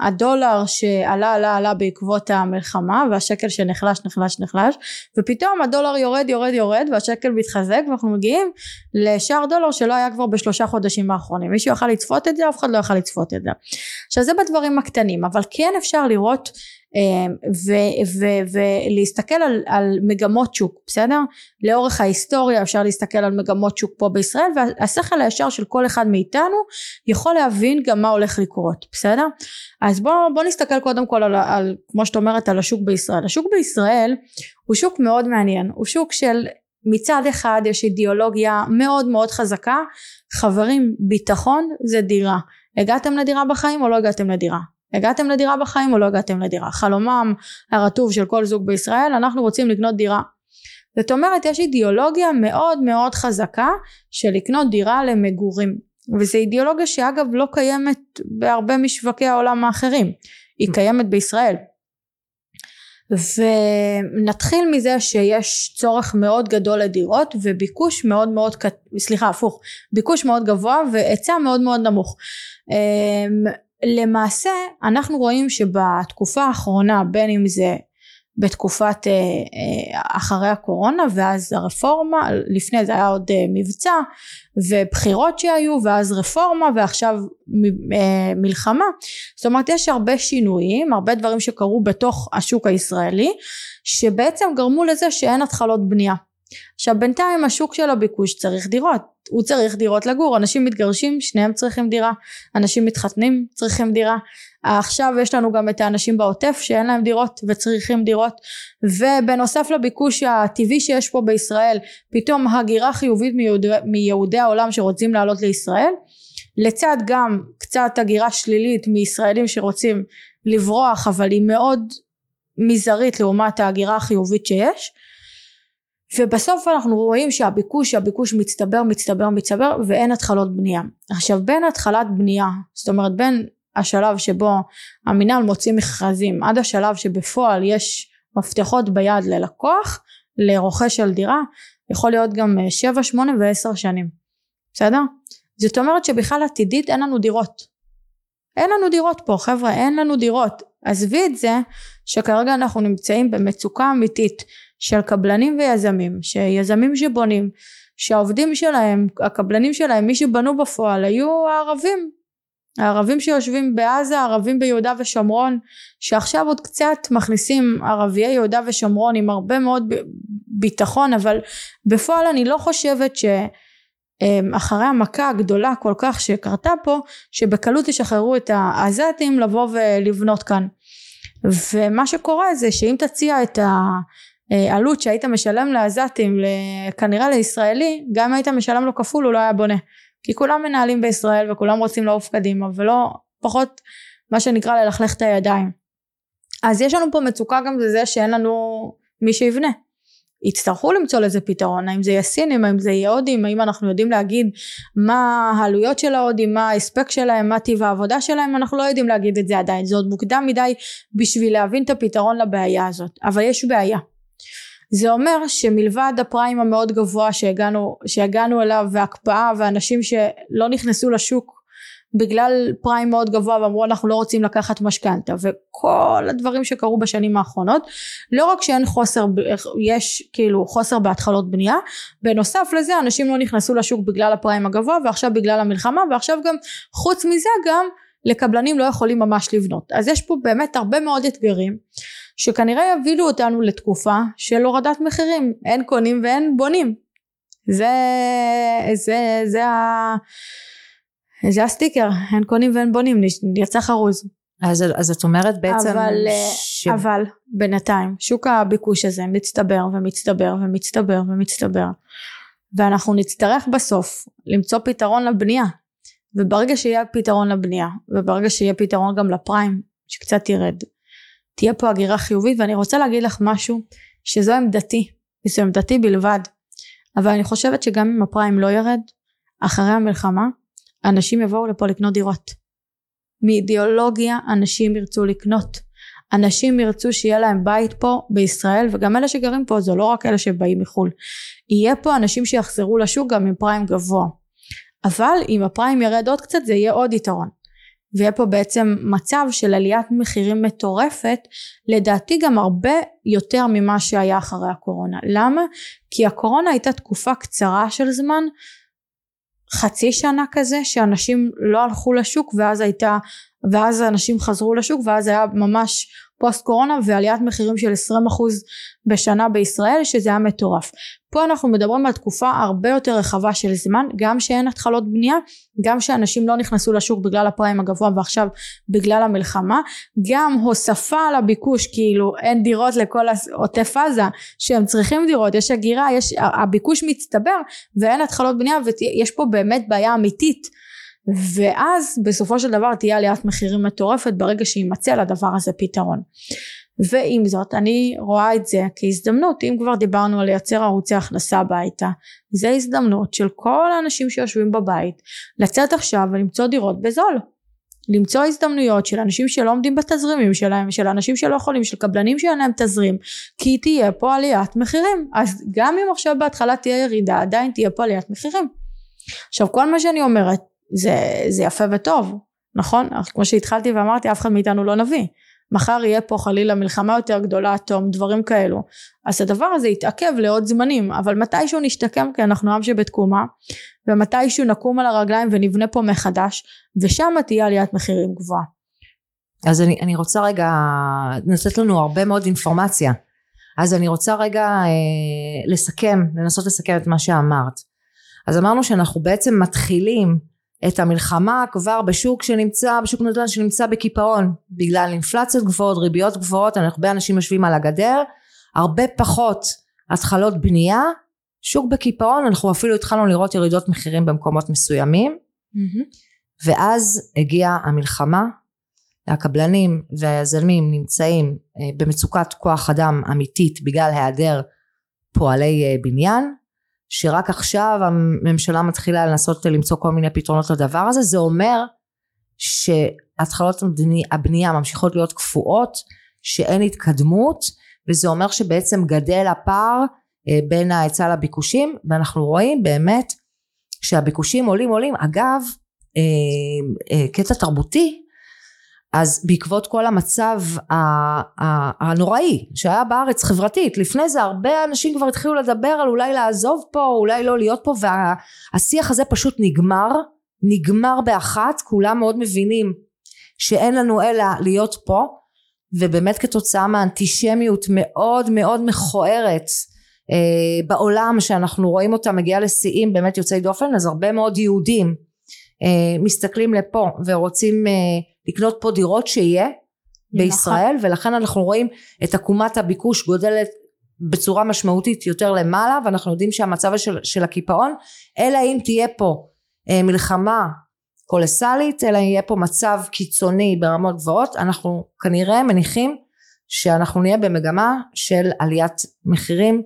הדולר שעלה עלה עלה בעקבות המלחמה והשקל שנחלש נחלש נחלש ופתאום הדולר יורד יורד יורד והשקל מתחזק ואנחנו מגיעים לשער דולר שלא היה כבר בשלושה חודשים האחרונים. מישהו יכל לצפות את זה? אף אחד לא יכל לצפות את זה. עכשיו זה בדברים הקטנים אבל כן אפשר לראות אמ, ולהסתכל על, על מגמות שוק בסדר? לאורך ההיסטוריה אפשר להסתכל על מגמות שוק פה בישראל והשכל הישר של כל אחד מאיתנו יכול להבין גם מה הולך לקרות בסדר? אז בואו בוא נסתכל קודם כל על, על כמו שאת אומרת על השוק בישראל. השוק בישראל הוא שוק מאוד מעניין הוא שוק של מצד אחד יש אידיאולוגיה מאוד מאוד חזקה חברים ביטחון זה דירה. הגעתם לדירה בחיים או לא הגעתם לדירה הגעתם לדירה בחיים או לא הגעתם לדירה? חלומם הרטוב של כל זוג בישראל אנחנו רוצים לקנות דירה. זאת אומרת יש אידיאולוגיה מאוד מאוד חזקה של לקנות דירה למגורים. וזו אידיאולוגיה שאגב לא קיימת בהרבה משווקי העולם האחרים. היא קיימת בישראל. ונתחיל מזה שיש צורך מאוד גדול לדירות וביקוש מאוד מאוד סליחה הפוך ביקוש מאוד גבוה והיצע מאוד מאוד נמוך. אמ, למעשה אנחנו רואים שבתקופה האחרונה בין אם זה בתקופת אה, אה, אחרי הקורונה ואז הרפורמה לפני זה היה עוד אה, מבצע ובחירות שהיו ואז רפורמה ועכשיו מלחמה. זאת אומרת יש הרבה שינויים הרבה דברים שקרו בתוך השוק הישראלי שבעצם גרמו לזה שאין התחלות בנייה. עכשיו בינתיים השוק של הביקוש צריך דירות הוא צריך דירות לגור. אנשים מתגרשים שניהם צריכים דירה. אנשים מתחתנים צריכים דירה. עכשיו יש לנו גם את האנשים בעוטף שאין להם דירות וצריכים דירות. ובנוסף לביקוש הטבעי שיש פה בישראל פתאום הגירה חיובית מיהודי, מיהודי העולם שרוצים לעלות לישראל. לצד גם קצת הגירה שלילית מישראלים שרוצים לברוח אבל היא מאוד מזערית לעומת ההגירה החיובית שיש ובסוף אנחנו רואים שהביקוש הביקוש מצטבר מצטבר מצטבר ואין התחלות בנייה. עכשיו בין התחלת בנייה זאת אומרת בין השלב שבו המינהל מוציא מכרזים עד השלב שבפועל יש מפתחות ביד ללקוח לרוכש של דירה יכול להיות גם 7, 8 ו-10 שנים. בסדר? זאת אומרת שבכלל עתידית אין לנו דירות. אין לנו דירות פה חבר'ה אין לנו דירות. עזבי את זה שכרגע אנחנו נמצאים במצוקה אמיתית של קבלנים ויזמים שיזמים שבונים שהעובדים שלהם הקבלנים שלהם מי שבנו בפועל היו הערבים. הערבים שיושבים בעזה הערבים ביהודה ושומרון שעכשיו עוד קצת מכניסים ערביי יהודה ושומרון עם הרבה מאוד ביטחון אבל בפועל אני לא חושבת שאחרי המכה הגדולה כל כך שקרתה פה שבקלות ישחררו את העזתים לבוא ולבנות כאן. ומה שקורה זה שאם תציע את העלות שהיית משלם לעזתים כנראה לישראלי גם היית משלם לו כפול הוא לא היה בונה. כי כולם מנהלים בישראל וכולם רוצים לעוף קדימה ולא פחות מה שנקרא ללכלך את הידיים. אז יש לנו פה מצוקה גם בזה שאין לנו מי שיבנה. יצטרכו למצוא לזה פתרון האם זה יהיה סינים האם זה יהיה הודים האם אנחנו יודעים להגיד מה העלויות של ההודים מה ההספק שלהם מה טיב העבודה שלהם אנחנו לא יודעים להגיד את זה עדיין. זה עוד מוקדם מדי בשביל להבין את הפתרון לבעיה הזאת אבל יש בעיה זה אומר שמלבד הפריים המאוד גבוה שהגענו, שהגענו אליו והקפאה ואנשים שלא נכנסו לשוק בגלל פריים מאוד גבוה ואמרו אנחנו לא רוצים לקחת משכנתה. וכל הדברים שקרו בשנים האחרונות לא רק שאין חוסר יש כאילו חוסר בהתחלות בנייה בנוסף לזה אנשים לא נכנסו לשוק בגלל הפריים הגבוה ועכשיו בגלל המלחמה ועכשיו גם חוץ מזה גם לקבלנים לא יכולים ממש לבנות. אז יש פה באמת הרבה מאוד אתגרים שכנראה יובילו אותנו לתקופה של הורדת מחירים. אין קונים ואין בונים. זה זה זה ה... זה הסטיקר. אין קונים ואין בונים. יצא חרוז אז, אז את אומרת בעצם אבל, ש... אבל בינתיים שוק הביקוש הזה מצטבר ומצטבר ומצטבר ומצטבר. ואנחנו נצטרך בסוף למצוא פתרון לבנייה. וברגע שיהיה פתרון לבנייה וברגע שיהיה פתרון גם לפריים שקצת ירד תהיה פה הגירה חיובית ואני רוצה להגיד לך משהו שזו עמדתי וזו עמדתי בלבד. אבל אני חושבת שגם אם הפריים לא ירד אחרי המלחמה אנשים יבואו לפה לקנות דירות. מאידיאולוגיה אנשים ירצו לקנות. אנשים ירצו שיהיה להם בית פה בישראל וגם אלה שגרים פה זה לא רק אלה שבאים מחו"ל. יהיה פה אנשים שיחזרו לשוק גם עם פריים גבוה. אבל אם הפריים ירד עוד קצת זה יהיה עוד יתרון ויהיה פה בעצם מצב של עליית מחירים מטורפת לדעתי גם הרבה יותר ממה שהיה אחרי הקורונה למה? כי הקורונה הייתה תקופה קצרה של זמן חצי שנה כזה שאנשים לא הלכו לשוק ואז הייתה ואז אנשים חזרו לשוק ואז היה ממש פוסט קורונה ועליית מחירים של 20% בשנה בישראל שזה היה מטורף. פה אנחנו מדברים על תקופה הרבה יותר רחבה של זמן גם שאין התחלות בנייה גם שאנשים לא נכנסו לשוק בגלל הפריים הגבוה ועכשיו בגלל המלחמה גם הוספה על הביקוש כאילו אין דירות לכל עוטף עזה שהם צריכים דירות יש הגירה יש הביקוש מצטבר ואין התחלות בנייה ויש פה באמת בעיה אמיתית ואז בסופו של דבר תהיה עליית מחירים מטורפת ברגע שימצא לדבר הזה פתרון. ועם זאת אני רואה את זה כהזדמנות אם כבר דיברנו על לייצר ערוצי הכנסה הביתה זה הזדמנות של כל האנשים שיושבים בבית לצאת עכשיו ולמצוא דירות בזול. למצוא הזדמנויות של אנשים שלא עומדים בתזרימים שלהם של אנשים שלא יכולים של קבלנים שאין להם תזרים כי תהיה פה עליית מחירים. אז גם אם עכשיו בהתחלה תהיה ירידה עדיין תהיה פה עליית מחירים. עכשיו כל מה שאני אומרת זה, זה יפה וטוב, נכון? כמו שהתחלתי ואמרתי, אף אחד מאיתנו לא נביא. מחר יהיה פה חלילה מלחמה יותר גדולה, אטום, דברים כאלו. אז הדבר הזה יתעכב לעוד זמנים, אבל מתישהו נשתקם, כי אנחנו עם שבתקומה, ומתישהו נקום על הרגליים ונבנה פה מחדש, ושם תהיה עליית מחירים גבוהה. אז אני, אני רוצה רגע, לתת לנו הרבה מאוד אינפורמציה. אז אני רוצה רגע אה, לסכם, לנסות לסכם את מה שאמרת. אז אמרנו שאנחנו בעצם מתחילים את המלחמה כבר בשוק שנמצא, בשוק נדל"ן שנמצא בקיפאון. בגלל אינפלציות גבוהות, ריביות גבוהות, הרבה אנשים יושבים על הגדר, הרבה פחות התחלות בנייה, שוק בקיפאון, אנחנו אפילו התחלנו לראות ירידות מחירים במקומות מסוימים, mm-hmm. ואז הגיעה המלחמה, הקבלנים והיזמים נמצאים אה, במצוקת כוח אדם אמיתית בגלל היעדר פועלי אה, בניין, שרק עכשיו הממשלה מתחילה לנסות למצוא כל מיני פתרונות לדבר הזה זה אומר שהתחלות הבנייה ממשיכות להיות קפואות שאין התקדמות וזה אומר שבעצם גדל הפער אה, בין ההיצע לביקושים ואנחנו רואים באמת שהביקושים עולים עולים. אגב אה, אה, קטע תרבותי אז בעקבות כל המצב הנוראי שהיה בארץ חברתית לפני זה הרבה אנשים כבר התחילו לדבר על אולי לעזוב פה אולי לא להיות פה והשיח הזה פשוט נגמר נגמר באחת כולם מאוד מבינים שאין לנו אלא להיות פה ובאמת כתוצאה מהאנטישמיות מאוד מאוד מכוערת אה, בעולם שאנחנו רואים אותה מגיעה לשיאים באמת יוצאי דופן אז הרבה מאוד יהודים אה, מסתכלים לפה ורוצים אה, לקנות פה דירות שיהיה בישראל ולכן אנחנו רואים את עקומת הביקוש גודלת בצורה משמעותית יותר למעלה ואנחנו יודעים שהמצב של, של הקיפאון אלא אם תהיה פה אה, מלחמה כוללת אלא יהיה פה מצב קיצוני ברמות גבוהות אנחנו כנראה מניחים שאנחנו נהיה במגמה של עליית מחירים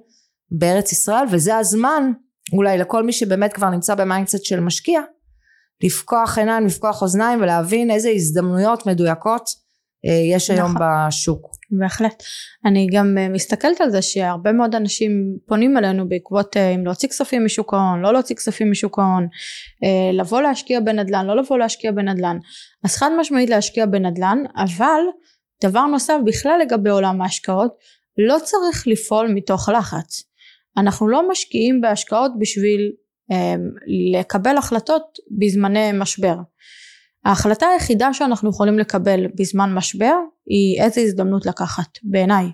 בארץ ישראל וזה הזמן אולי לכל מי שבאמת כבר נמצא ב mindset של משקיע לפקוח עיניים לפקוח אוזניים ולהבין איזה הזדמנויות מדויקות אה, יש היום נכון. בשוק. בהחלט. אני גם אה, מסתכלת על זה שהרבה מאוד אנשים פונים אלינו בעקבות אה, אם להוציא כספים משוק ההון, לא להוציא כספים משוק ההון, לבוא להשקיע בנדל"ן, לא לבוא להשקיע בנדל"ן. אז חד משמעית להשקיע בנדל"ן, אבל דבר נוסף בכלל לגבי עולם ההשקעות, לא צריך לפעול מתוך לחץ. אנחנו לא משקיעים בהשקעות בשביל לקבל החלטות בזמני משבר. ההחלטה היחידה שאנחנו יכולים לקבל בזמן משבר היא איזה הזדמנות לקחת בעיניי.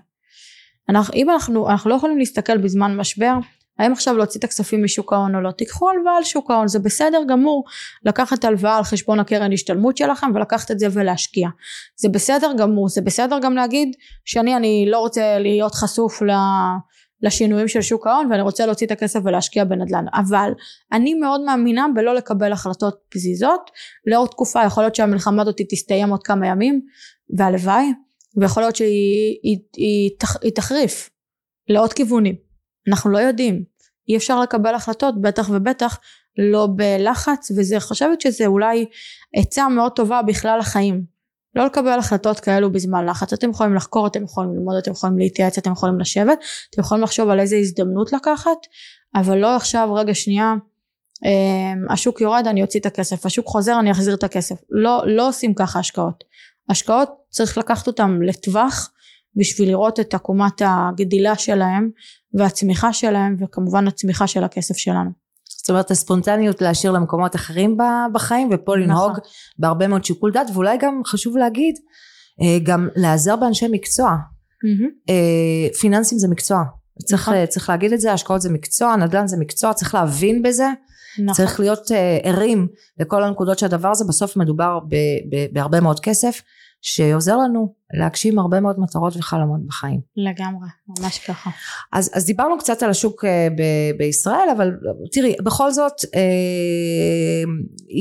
אנחנו, אם אנחנו, אנחנו לא יכולים להסתכל בזמן משבר האם עכשיו להוציא את הכספים משוק ההון או לא תיקחו הלוואה על שוק ההון זה בסדר גמור לקחת הלוואה על חשבון הקרן השתלמות שלכם ולקחת את זה ולהשקיע זה בסדר גמור זה בסדר גם להגיד שאני אני לא רוצה להיות חשוף. לשינויים של שוק ההון ואני רוצה להוציא את הכסף ולהשקיע בנדל"ן. אבל אני מאוד מאמינה בלא לקבל החלטות פזיזות. לאור תקופה יכול להיות שהמלחמה הזאת תסתיים עוד כמה ימים והלוואי ויכול להיות שהיא היא, היא, היא, היא תחריף לעוד כיוונים. אנחנו לא יודעים. אי אפשר לקבל החלטות בטח ובטח לא בלחץ וזה חושבת שזה אולי עצה מאוד טובה בכלל החיים לא לקבל החלטות כאלו בזמן לחץ. אתם יכולים לחקור אתם יכולים ללמוד אתם יכולים להתייעץ אתם יכולים לשבת אתם יכולים לחשוב על איזה הזדמנות לקחת אבל לא עכשיו רגע שנייה אה, השוק יורד אני אוציא את הכסף השוק חוזר אני אחזיר את הכסף. לא לא עושים ככה השקעות. השקעות צריך לקחת אותם לטווח בשביל לראות את עקומת הגדילה שלהם והצמיחה שלהם וכמובן הצמיחה של הכסף שלנו זאת אומרת הספונטניות להשאיר למקומות אחרים בחיים ופה לנהוג נכון. בהרבה מאוד שיקול דעת ואולי גם חשוב להגיד אה, גם להיעזר באנשי מקצוע mm-hmm. פיננסים זה מקצוע צריך, נכון. צריך להגיד את זה השקעות זה מקצוע נדל"ן זה מקצוע צריך להבין בזה נכון. צריך להיות ערים לכל הנקודות שהדבר הזה בסוף מדובר ב, ב, בהרבה מאוד כסף שעוזר לנו להגשים הרבה מאוד מטרות וחלומות בחיים. לגמרי, ממש ככה. אז, אז דיברנו קצת על השוק אה, ב- בישראל, אבל תראי, בכל זאת אה,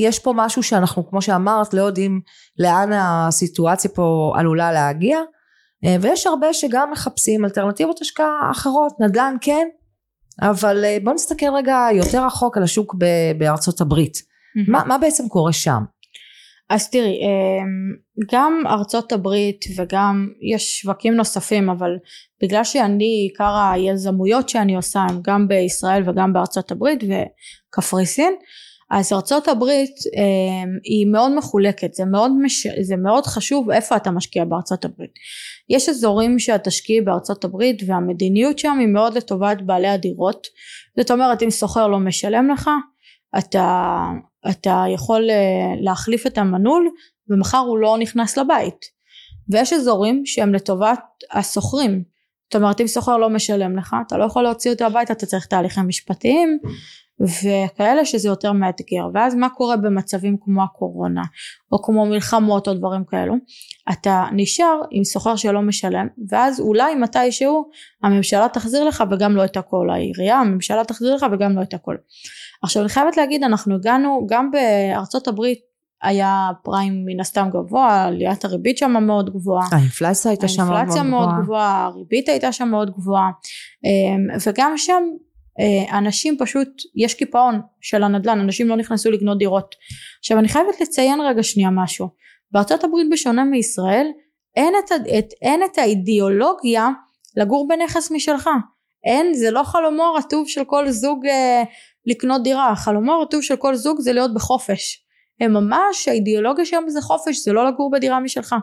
יש פה משהו שאנחנו, כמו שאמרת, לא יודעים לאן הסיטואציה פה עלולה להגיע, אה, ויש הרבה שגם מחפשים אלטרנטיבות השקעה אחרות, נדל"ן כן, אבל בואו נסתכל רגע יותר רחוק על השוק ב- בארצות הברית. Mm-hmm. מה, מה בעצם קורה שם? אז תראי אמ, גם ארצות הברית וגם יש שווקים נוספים אבל בגלל שאני עיקר היזמויות שאני עושה הם גם בישראל וגם בארצות הברית וקפריסין אז ארצות הברית אמ, היא מאוד מחולקת זה מאוד, מש... זה מאוד חשוב איפה אתה משקיע בארצות הברית. יש אזורים שאת תשקיעי בארצות הברית והמדיניות שם היא מאוד לטובת בעלי הדירות זאת אומרת אם סוחר לא משלם לך אתה אתה יכול אה, להחליף את המנעול ומחר הוא לא נכנס לבית. ויש אזורים שהם לטובת השוכרים. זאת אומרת אם שוכר לא משלם לך אתה לא יכול להוציא אותו הביתה אתה צריך תהליכים משפטיים וכאלה שזה יותר מאתגר. ואז מה קורה במצבים כמו הקורונה או כמו מלחמות או דברים כאלו? אתה נשאר עם סוחר שלא משלם ואז אולי מתישהו הממשלה תחזיר לך וגם לא את הכל. העירייה הממשלה תחזיר לך וגם לא את הכל עכשיו אני חייבת להגיד אנחנו הגענו גם בארצות הברית היה פריים מן הסתם גבוה, עליית הריבית שם מאוד גבוהה. האינפלציה הייתה שם מאוד גבוהה. האינפלציה מאוד גבוהה, הריבית הייתה שם מאוד גבוהה. אמ, וגם שם אה, אנשים פשוט, יש קיפאון של הנדל"ן, אנשים לא נכנסו לקנות דירות. עכשיו אני חייבת לציין רגע שנייה משהו. בארצות הברית בשונה מישראל, אין את, את, אין את האידיאולוגיה לגור בנכס משלך. אין, זה לא חלומו הרטוב של כל זוג אה, לקנות דירה, חלומו הרטוב של כל זוג זה להיות בחופש. הם ממש, האידיאולוגיה שם זה חופש, זה לא לגור בדירה משלך.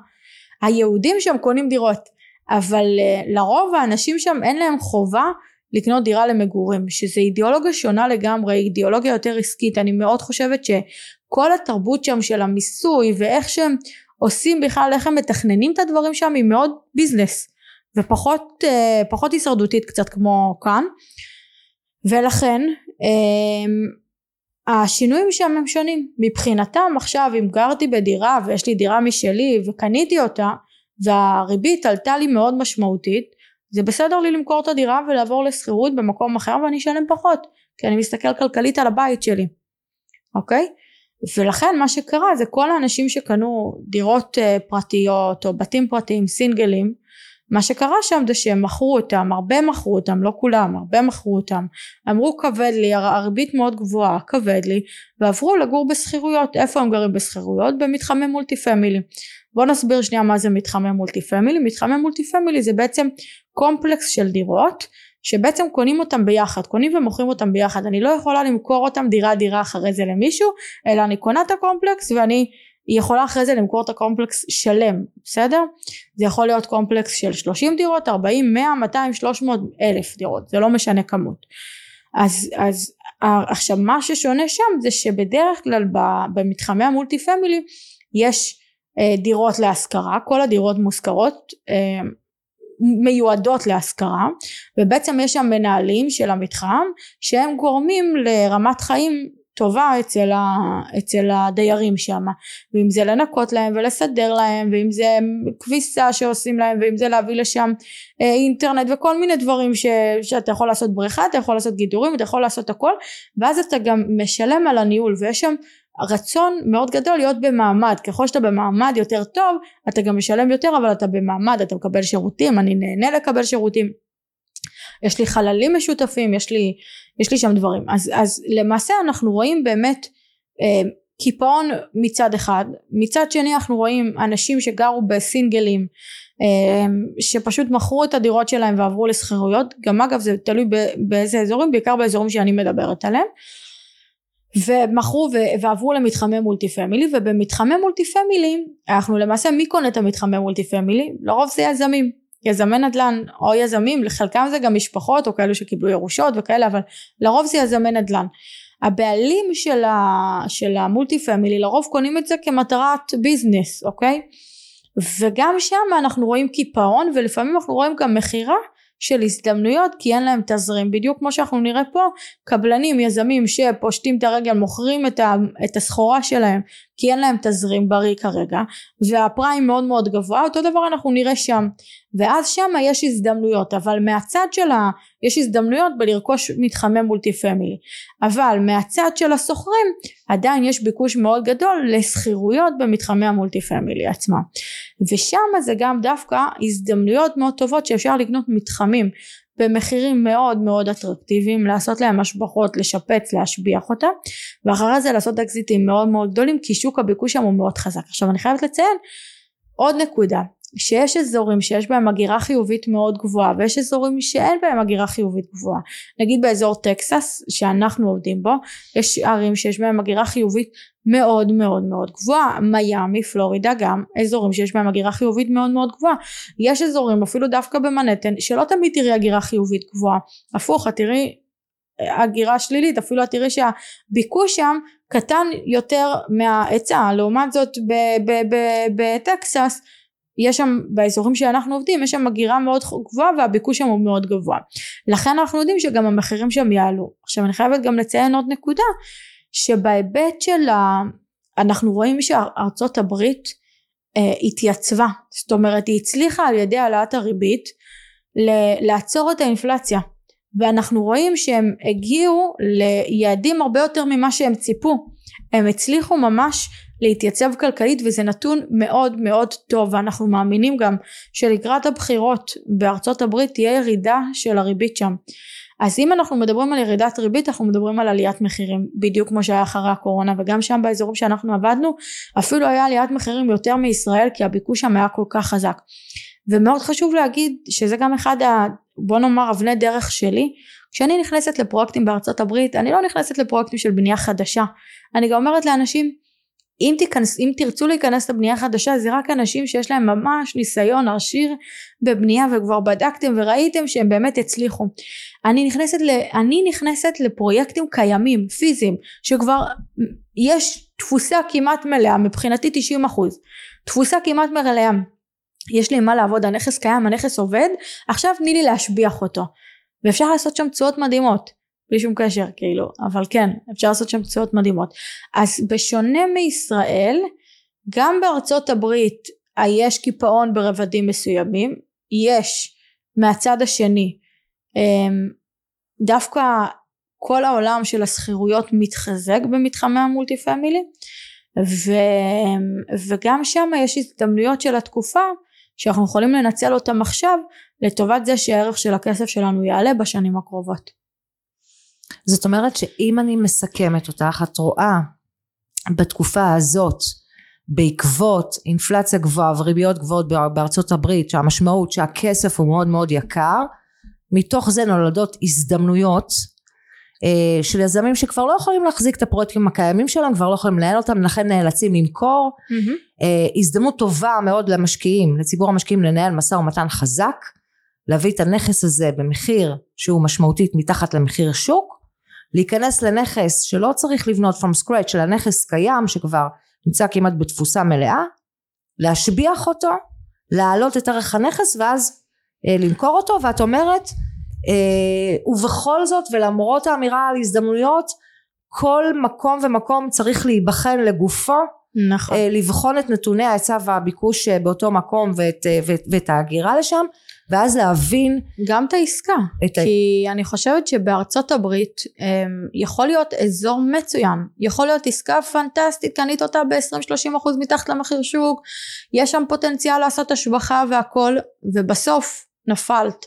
היהודים שם קונים דירות, אבל אה, לרוב האנשים שם אין להם חובה לקנות דירה למגורים, שזה אידיאולוגיה שונה לגמרי, אידיאולוגיה יותר עסקית, אני מאוד חושבת שכל התרבות שם של המיסוי ואיך שהם עושים בכלל, איך הם מתכננים את הדברים שם היא מאוד ביזנס, ופחות אה, פחות הישרדותית קצת כמו כאן, ולכן אמ, השינויים שם הם שונים. מבחינתם עכשיו אם גרתי בדירה ויש לי דירה משלי וקניתי אותה והריבית עלתה לי מאוד משמעותית זה בסדר לי למכור את הדירה ולעבור לשכירות במקום אחר ואני אשלם פחות כי אני מסתכל כלכלית על הבית שלי. אוקיי? ולכן מה שקרה זה כל האנשים שקנו דירות uh, פרטיות או בתים פרטיים סינגלים מה שקרה שם זה שהם מכרו אותם, הרבה מכרו אותם, לא כולם, הרבה מכרו אותם, אמרו כבד לי, הריבית מאוד גבוהה, כבד לי, ועברו לגור בשכירויות, איפה הם גרים? בשכירויות? במתחמי מולטי פמילי. בואו נסביר שנייה מה זה מתחמי multi family, מתחמי multi family זה בעצם קומפלקס של דירות שבעצם קונים אותם ביחד, קונים ומוכרים אותם ביחד, אני לא יכולה למכור אותם דירה דירה אחרי זה למישהו, אלא אני קונה את הקומפלקס ואני יכולה אחרי זה למכור את הקומפלקס שלם, בסדר? זה יכול להיות קומפלקס של 30 דירות, 40, 100, 200, 300, אלף דירות, זה לא משנה כמות. אז, אז עכשיו מה ששונה שם זה שבדרך כלל במתחמי המולטי פמילי יש אה, דירות להשכרה, כל הדירות מושכרות אה, מיועדות להשכרה ובעצם יש שם מנהלים של המתחם שהם גורמים לרמת חיים טובה אצל, ה, אצל הדיירים שם ואם זה לנקות להם ולסדר להם ואם זה כביסה שעושים להם ואם זה להביא לשם אה, אינטרנט וכל מיני דברים ש, שאתה יכול לעשות בריכה אתה יכול לעשות גידורים אתה יכול לעשות הכל ואז אתה גם משלם על הניהול ויש שם רצון מאוד גדול להיות במעמד. ככל שאתה במעמד יותר טוב אתה גם משלם יותר אבל אתה במעמד אתה מקבל שירותים אני נהנה לקבל שירותים יש לי חללים משותפים יש לי יש לי שם דברים. אז, אז למעשה אנחנו רואים באמת אה, קיפאון מצד אחד מצד שני אנחנו רואים אנשים שגרו בסינגלים אה, שפשוט מכרו את הדירות שלהם ועברו לשכירויות גם אגב זה תלוי באיזה אזורים בעיקר באזורים שאני מדברת עליהם ומכרו ועברו למתחמי multi family ובמתחמי multi family אנחנו למעשה מי קונה את המתחמי multi family לרוב זה יזמים יזמי נדל"ן או יזמים לחלקם זה גם משפחות או כאלו שקיבלו ירושות וכאלה אבל לרוב זה יזמי נדל"ן הבעלים של, ה, של ה multi family לרוב קונים את זה כמטרת business אוקיי? וגם שם אנחנו רואים קיפאון ולפעמים אנחנו רואים גם מכירה של הזדמנויות כי אין להם תזרים. בדיוק כמו שאנחנו נראה פה קבלנים יזמים שפושטים את הרגל מוכרים את, ה, את הסחורה שלהם כי אין להם תזרים בריא כרגע וה prime מאוד מאוד גבוה. אותו דבר אנחנו נראה שם ואז שם יש הזדמנויות אבל מהצד של ה... יש הזדמנויות בלרכוש מתחמי multi family אבל מהצד של השוכרים עדיין יש ביקוש מאוד גדול לשכירויות במתחמי ה multi family עצמם ושם זה גם דווקא הזדמנויות מאוד טובות שאפשר לקנות מתחמים במחירים מאוד מאוד אטרקטיביים לעשות להם השבחות לשפץ להשביח אותם. ואחרי זה לעשות אקזיטים מאוד מאוד גדולים כי שוק הביקוש שם הוא מאוד חזק. עכשיו אני חייבת לציין עוד נקודה שיש אזורים שיש בהם הגירה חיובית מאוד גבוהה ויש אזורים שאין בהם הגירה חיובית גבוהה. נגיד באזור טקסס שאנחנו עובדים בו יש ערים שיש בהם הגירה חיובית מאוד מאוד מאוד גבוהה. מיאמי פלורידה גם אזורים שיש בהם הגירה חיובית מאוד מאוד גבוהה. יש אזורים אפילו דווקא במנהטן שלא תמיד תראי הגירה חיובית גבוהה. הפוך את תראי אה, הגירה שלילית אפילו את תראי שהביקוש שם קטן יותר מההיצע. לעומת זאת בטקסס יש שם באזורים שאנחנו עובדים יש שם הגירה מאוד גבוהה והביקוש שם הוא מאוד גבוה. לכן אנחנו יודעים שגם המחירים שם יעלו. עכשיו אני חייבת גם לציין עוד נקודה שבהיבט של ה... אנחנו רואים שארצות הברית אה, התייצבה. זאת אומרת היא הצליחה על ידי העלאת הריבית ל- לעצור את האינפלציה. ואנחנו רואים שהם הגיעו ליעדים הרבה יותר ממה שהם ציפו. הם הצליחו ממש להתייצב כלכלית וזה נתון מאוד מאוד טוב. ואנחנו מאמינים גם שלקראת הבחירות בארצות הברית תהיה ירידה של הריבית שם. אז אם אנחנו מדברים על ירידת ריבית אנחנו מדברים על עליית מחירים בדיוק כמו שהיה אחרי הקורונה וגם שם באזורים שאנחנו עבדנו אפילו היה עליית מחירים יותר מישראל כי הביקוש שם היה כל כך חזק. ומאוד חשוב להגיד שזה גם אחד ה... בוא נאמר אבני דרך שלי. כשאני נכנסת לפרויקטים בארצות הברית אני לא נכנסת לפרויקטים של בנייה חדשה. אני גם אומרת לאנשים אם, תיכנס, אם תרצו להיכנס לבנייה חדשה זה רק אנשים שיש להם ממש ניסיון עשיר בבנייה וכבר בדקתם וראיתם שהם באמת הצליחו. אני נכנסת, ל, אני נכנסת לפרויקטים קיימים פיזיים שכבר יש תפוסה כמעט מלאה מבחינתי 90 אחוז. תפוסה כמעט מלאה. יש לי מה לעבוד הנכס קיים הנכס עובד עכשיו תני לי להשביח אותו. ואפשר לעשות שם תשואות מדהימות בלי שום קשר כאילו אבל כן אפשר לעשות שם תשואות מדהימות אז בשונה מישראל גם בארצות הברית יש קיפאון ברבדים מסוימים יש מהצד השני אמ, דווקא כל העולם של השכירויות מתחזק במתחמי המולטי פמילי ו, וגם שם יש הזדמנויות של התקופה שאנחנו יכולים לנצל אותם עכשיו לטובת זה שהערך של הכסף שלנו יעלה בשנים הקרובות. זאת אומרת שאם אני מסכמת אותך את רואה בתקופה הזאת בעקבות אינפלציה גבוהה וריביות גבוהות בארצות הברית שהמשמעות שהכסף הוא מאוד מאוד יקר מתוך זה נולדות הזדמנויות אה, של יזמים שכבר לא יכולים להחזיק את הפרויקטים הקיימים שלהם כבר לא יכולים לנהל אותם לכן נאלצים למכור mm-hmm. אה, הזדמנות טובה מאוד למשקיעים לציבור המשקיעים לנהל משא ומתן חזק להביא את הנכס הזה במחיר שהוא משמעותית מתחת למחיר שוק להיכנס לנכס שלא צריך לבנות from scratch אלא נכס קיים שכבר נמצא כמעט בתפוסה מלאה להשביח אותו להעלות את ערך הנכס ואז אה, למכור אותו ואת אומרת אה, ובכל זאת ולמרות האמירה על הזדמנויות כל מקום ומקום צריך להיבחן לגופו נכון. אה, לבחון את נתוני ההיצע והביקוש אה, באותו מקום ואת, אה, ואת, ואת ההגירה לשם ואז להבין גם את העסקה. את ה... כי אני חושבת שבארצות הברית אמ, יכול להיות אזור מצוין, יכול להיות עסקה פנטסטית, קנית אותה ב-20-30 אחוז מתחת למחיר שוק, יש שם פוטנציאל לעשות השבחה והכל, ובסוף נפלת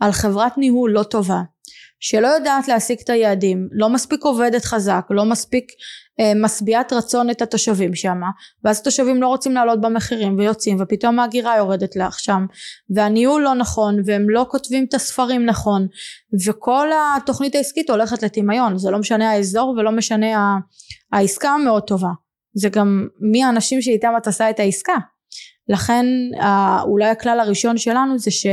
על חברת ניהול לא טובה, שלא יודעת להשיג את היעדים, לא מספיק עובדת חזק, לא מספיק אה, משביעת רצון את התושבים שם, ואז התושבים לא רוצים לעלות במחירים ויוצאים, ופתאום ההגירה יורדת לך שם, והניהול לא נכון, והם לא כותבים את הספרים נכון, וכל התוכנית העסקית הולכת לטמיון, זה לא משנה האזור ולא משנה העסקה המאוד טובה, זה גם מי האנשים שאיתם את עושה את העסקה. לכן אולי הכלל הראשון שלנו זה ש...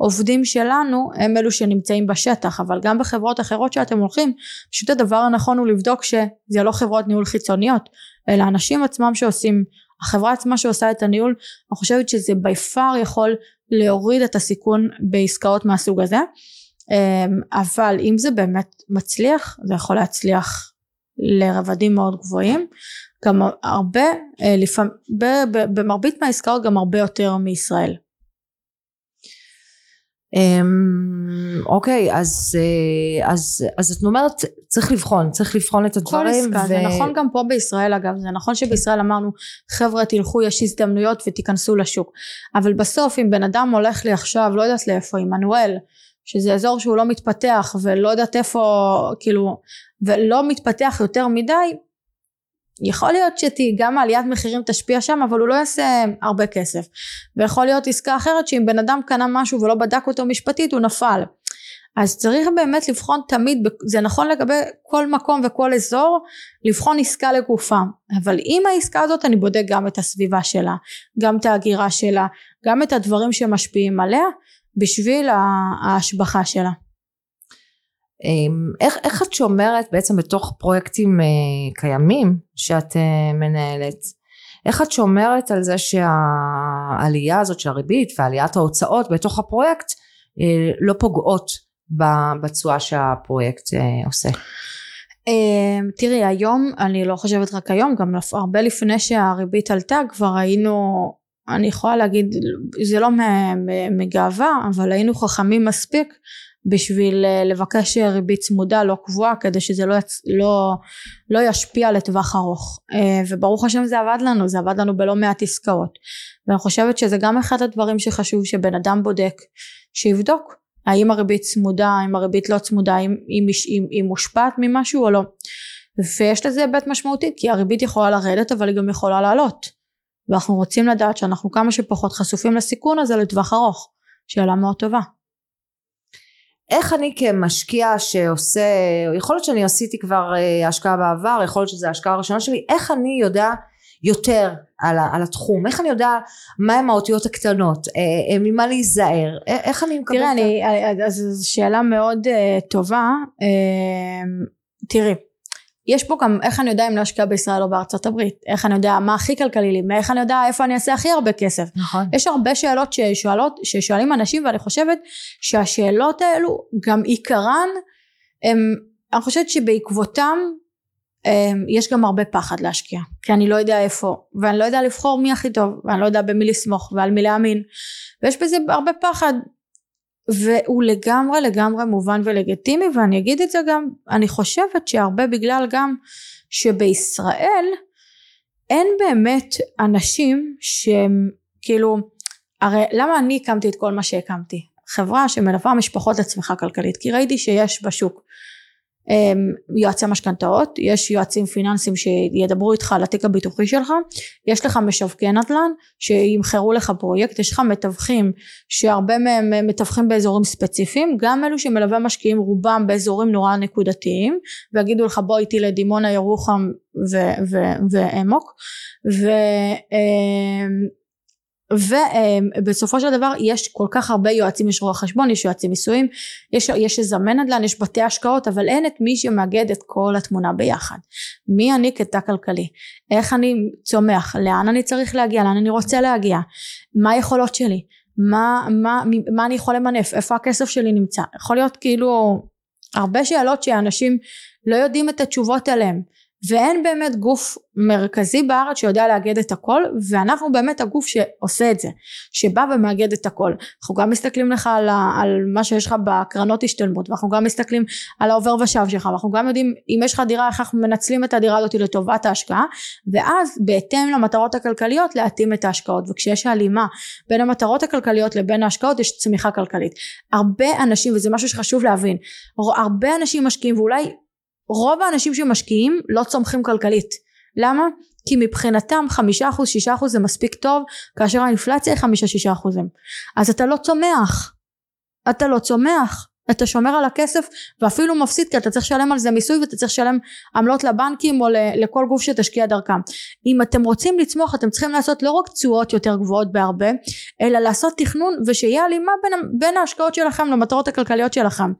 עובדים שלנו הם אלו שנמצאים בשטח אבל גם בחברות אחרות שאתם הולכים פשוט הדבר הנכון הוא לבדוק שזה לא חברות ניהול חיצוניות אלא אנשים עצמם שעושים החברה עצמה שעושה את הניהול אני חושבת שזה בי פאר יכול להוריד את הסיכון בעסקאות מהסוג הזה. אמ, אבל אם זה באמת מצליח זה יכול להצליח לרבדים מאוד גבוהים. גם הרבה אה, לפעמים במרבית מהעסקאות גם הרבה יותר מישראל אוקיי אז אה, אז אז את אומרת צריך לבחון צריך לבחון את כל הדברים עסקה, זה נכון גם פה בישראל אגב, זה נכון שבישראל אמרנו חבר'ה תלכו יש הזדמנויות ותיכנסו לשוק, אבל בסוף אם בן אדם הולך לי עכשיו לא יודעת לאיפה עמנואל, שזה אזור שהוא לא מתפתח ולא יודעת איפה כאילו ולא מתפתח יותר מדי יכול להיות שגם עליית מחירים תשפיע שם אבל הוא לא יעשה הרבה כסף. ויכול להיות עסקה אחרת שאם בן אדם קנה משהו ולא בדק אותו משפטית הוא נפל. אז צריך באמת לבחון תמיד זה נכון לגבי כל מקום וכל אזור לבחון עסקה לגופה. אבל עם העסקה הזאת אני בודק גם את הסביבה שלה גם את ההגירה שלה גם את הדברים שמשפיעים עליה בשביל ההשבחה שלה איך, איך את שומרת בעצם בתוך פרויקטים אה, קיימים שאת אה, מנהלת? איך את שומרת על זה שהעלייה הזאת של הריבית ועליית ההוצאות בתוך הפרויקט אה, לא פוגעות בתשואה שהפרויקט עושה? אמ, תראי היום אני לא חושבת רק היום גם הרבה לפני שהריבית עלתה כבר היינו אני יכולה להגיד זה לא מגאווה אבל היינו חכמים מספיק בשביל אה, לבקש ריבית צמודה לא קבועה כדי שזה לא, יצ... לא, לא ישפיע לטווח ארוך. אה, וברוך השם זה עבד לנו זה עבד לנו בלא מעט עסקאות. ואני חושבת שזה גם אחד הדברים שחשוב שבן אדם בודק שיבדוק האם הריבית צמודה האם הריבית לא צמודה האם היא מושפעת ממשהו או לא. ויש לזה היבט משמעותי כי הריבית יכולה לרדת אבל היא גם יכולה לעלות. ואנחנו רוצים לדעת שאנחנו כמה שפחות חשופים לסיכון הזה לטווח ארוך שאלה מאוד טובה איך אני כמשקיע שעושה, יכול להיות שאני עשיתי כבר אה, השקעה בעבר, יכול להיות שזו ההשקעה הראשונה שלי, איך אני יודע יותר על, על התחום, איך אני יודע מהם האותיות הקטנות, אה, אה, ממה להיזהר, איך אני מקבלת... תראה, אני, אז זו שאלה מאוד טובה, תראי, יש פה גם איך אני יודע אם להשקיע בישראל או בארצות הברית, איך אני יודע מה הכי כלכלי לי, איך אני יודע איפה אני אעשה הכי הרבה כסף. נכון. יש הרבה שאלות ששואלות, ששואלים אנשים ואני חושבת שהשאלות האלו גם עיקרן, הם, אני חושבת שבעקבותם הם, יש גם הרבה פחד להשקיע, כי אני לא יודע איפה, ואני לא יודע לבחור מי הכי טוב, ואני לא יודע במי לסמוך ועל מי להאמין, ויש בזה הרבה פחד והוא לגמרי לגמרי מובן ולגיטימי ואני אגיד את זה גם אני חושבת שהרבה בגלל גם שבישראל אין באמת אנשים שהם כאילו הרי למה אני הקמתי את כל מה שהקמתי? חברה שמלווה משפחות לצמיחה כלכלית כי ראיתי שיש בשוק יועצי משכנתאות, יש יועצים פיננסיים שידברו איתך על התיק הביטוחי שלך, יש לך משווקי נדל"ן שימכרו לך פרויקט, יש לך מתווכים שהרבה מהם מתווכים באזורים ספציפיים, גם אלו שמלווה משקיעים רובם באזורים נורא נקודתיים ויגידו לך בוא איתי לדימונה ירוחם ואמוק ו... אמ, ובסופו של דבר יש כל כך הרבה יועצים יש רואה חשבון יש יועצים מיסויים יש, יש יזמן נדל"ן יש בתי השקעות אבל אין את מי שמאגד את כל התמונה ביחד. מי אני כתא כלכלי? איך אני צומח? לאן אני צריך להגיע? לאן אני רוצה להגיע? מה היכולות שלי? מה, מה, מה אני יכול למנף? איפה הכסף שלי נמצא? יכול להיות כאילו הרבה שאלות שאנשים לא יודעים את התשובות עליהן ואין באמת גוף מרכזי בארץ שיודע לאגד את הכל ואנחנו באמת הגוף שעושה את זה שבא ומאגד את הכל. אנחנו גם מסתכלים לך על, על מה שיש לך בקרנות השתלמות ואנחנו גם מסתכלים על העובר ושב שלך ואנחנו גם יודעים אם יש לך דירה איך אנחנו מנצלים את הדירה הזאת לטובת ההשקעה ואז בהתאם למטרות הכלכליות להתאים את ההשקעות. וכשיש הלימה בין המטרות הכלכליות לבין ההשקעות יש צמיחה כלכלית. הרבה אנשים וזה משהו שחשוב להבין הרבה אנשים משקיעים ואולי רוב האנשים שמשקיעים לא צומחים כלכלית. למה? כי מבחינתם חמישה אחוז שישה אחוז זה מספיק טוב כאשר האינפלציה היא חמישה שישה אחוזים. אז אתה לא צומח. אתה לא צומח. אתה שומר על הכסף ואפילו מפסיד כי אתה צריך לשלם על זה מיסוי ואתה צריך לשלם עמלות לבנקים או לכל גוף שתשקיע דרכם. אם אתם רוצים לצמוח אתם צריכים לעשות לא רק תשואות יותר גבוהות בהרבה אלא לעשות תכנון ושיהיה הלימה בין, בין ההשקעות שלכם למטרות הכלכליות שלכם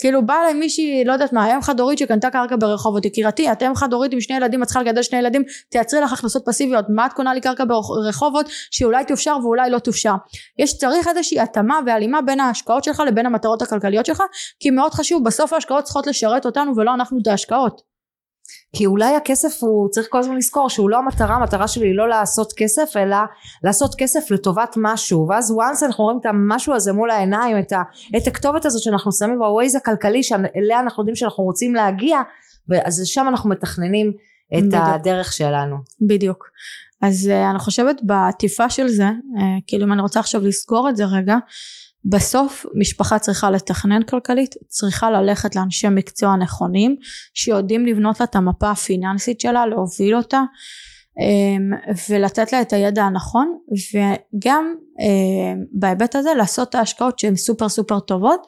כאילו באה אליי מישהי לא יודעת מה אם חד הורית שקנתה קרקע ברחובות יקירתי את אם חד הורית עם שני ילדים את צריכה לגדל שני ילדים תייצרי לך הכנסות פסיביות. מה את קונה לי קרקע ברחובות שאולי תופשר ואולי לא תופשר? יש צריך איזושהי התאמה והלימה בין ההשקעות שלך לבין המטרות הכלכליות שלך כי מאוד חשוב בסוף ההשקעות צריכות לשרת אותנו ולא אנחנו את ההשקעות כי אולי הכסף הוא צריך כל הזמן לזכור שהוא לא המטרה המטרה שלי היא לא לעשות כסף אלא לעשות כסף לטובת משהו. ואז once אנחנו רואים את המשהו הזה מול העיניים את, ה, את הכתובת הזאת שאנחנו שמים בווייז הכלכלי שאליה אנחנו יודעים שאנחנו רוצים להגיע אז שם אנחנו מתכננים את בדיוק. הדרך שלנו. בדיוק. אז uh, אני חושבת בעטיפה של זה uh, כאילו אם אני רוצה עכשיו לסגור את זה רגע בסוף משפחה צריכה לתכנן כלכלית, צריכה ללכת לאנשי מקצוע נכונים שיודעים לבנות לה את המפה הפיננסית שלה, להוביל אותה אמ, ולתת לה את הידע הנכון וגם אמ, בהיבט הזה לעשות את ההשקעות שהן סופר סופר טובות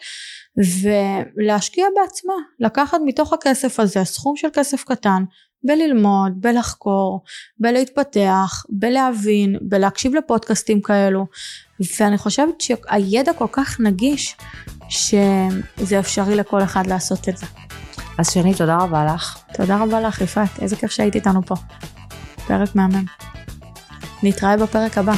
ולהשקיע בעצמה, לקחת מתוך הכסף הזה סכום של כסף קטן בללמוד, בלחקור, בלהתפתח, בלהבין, בלהקשיב לפודקאסטים כאלו ואני חושבת שהידע כל כך נגיש שזה אפשרי לכל אחד לעשות את זה. אז שני תודה רבה לך. תודה רבה לך יפעת, איזה כיף שהיית איתנו פה. פרק מהמם. נתראה בפרק הבא.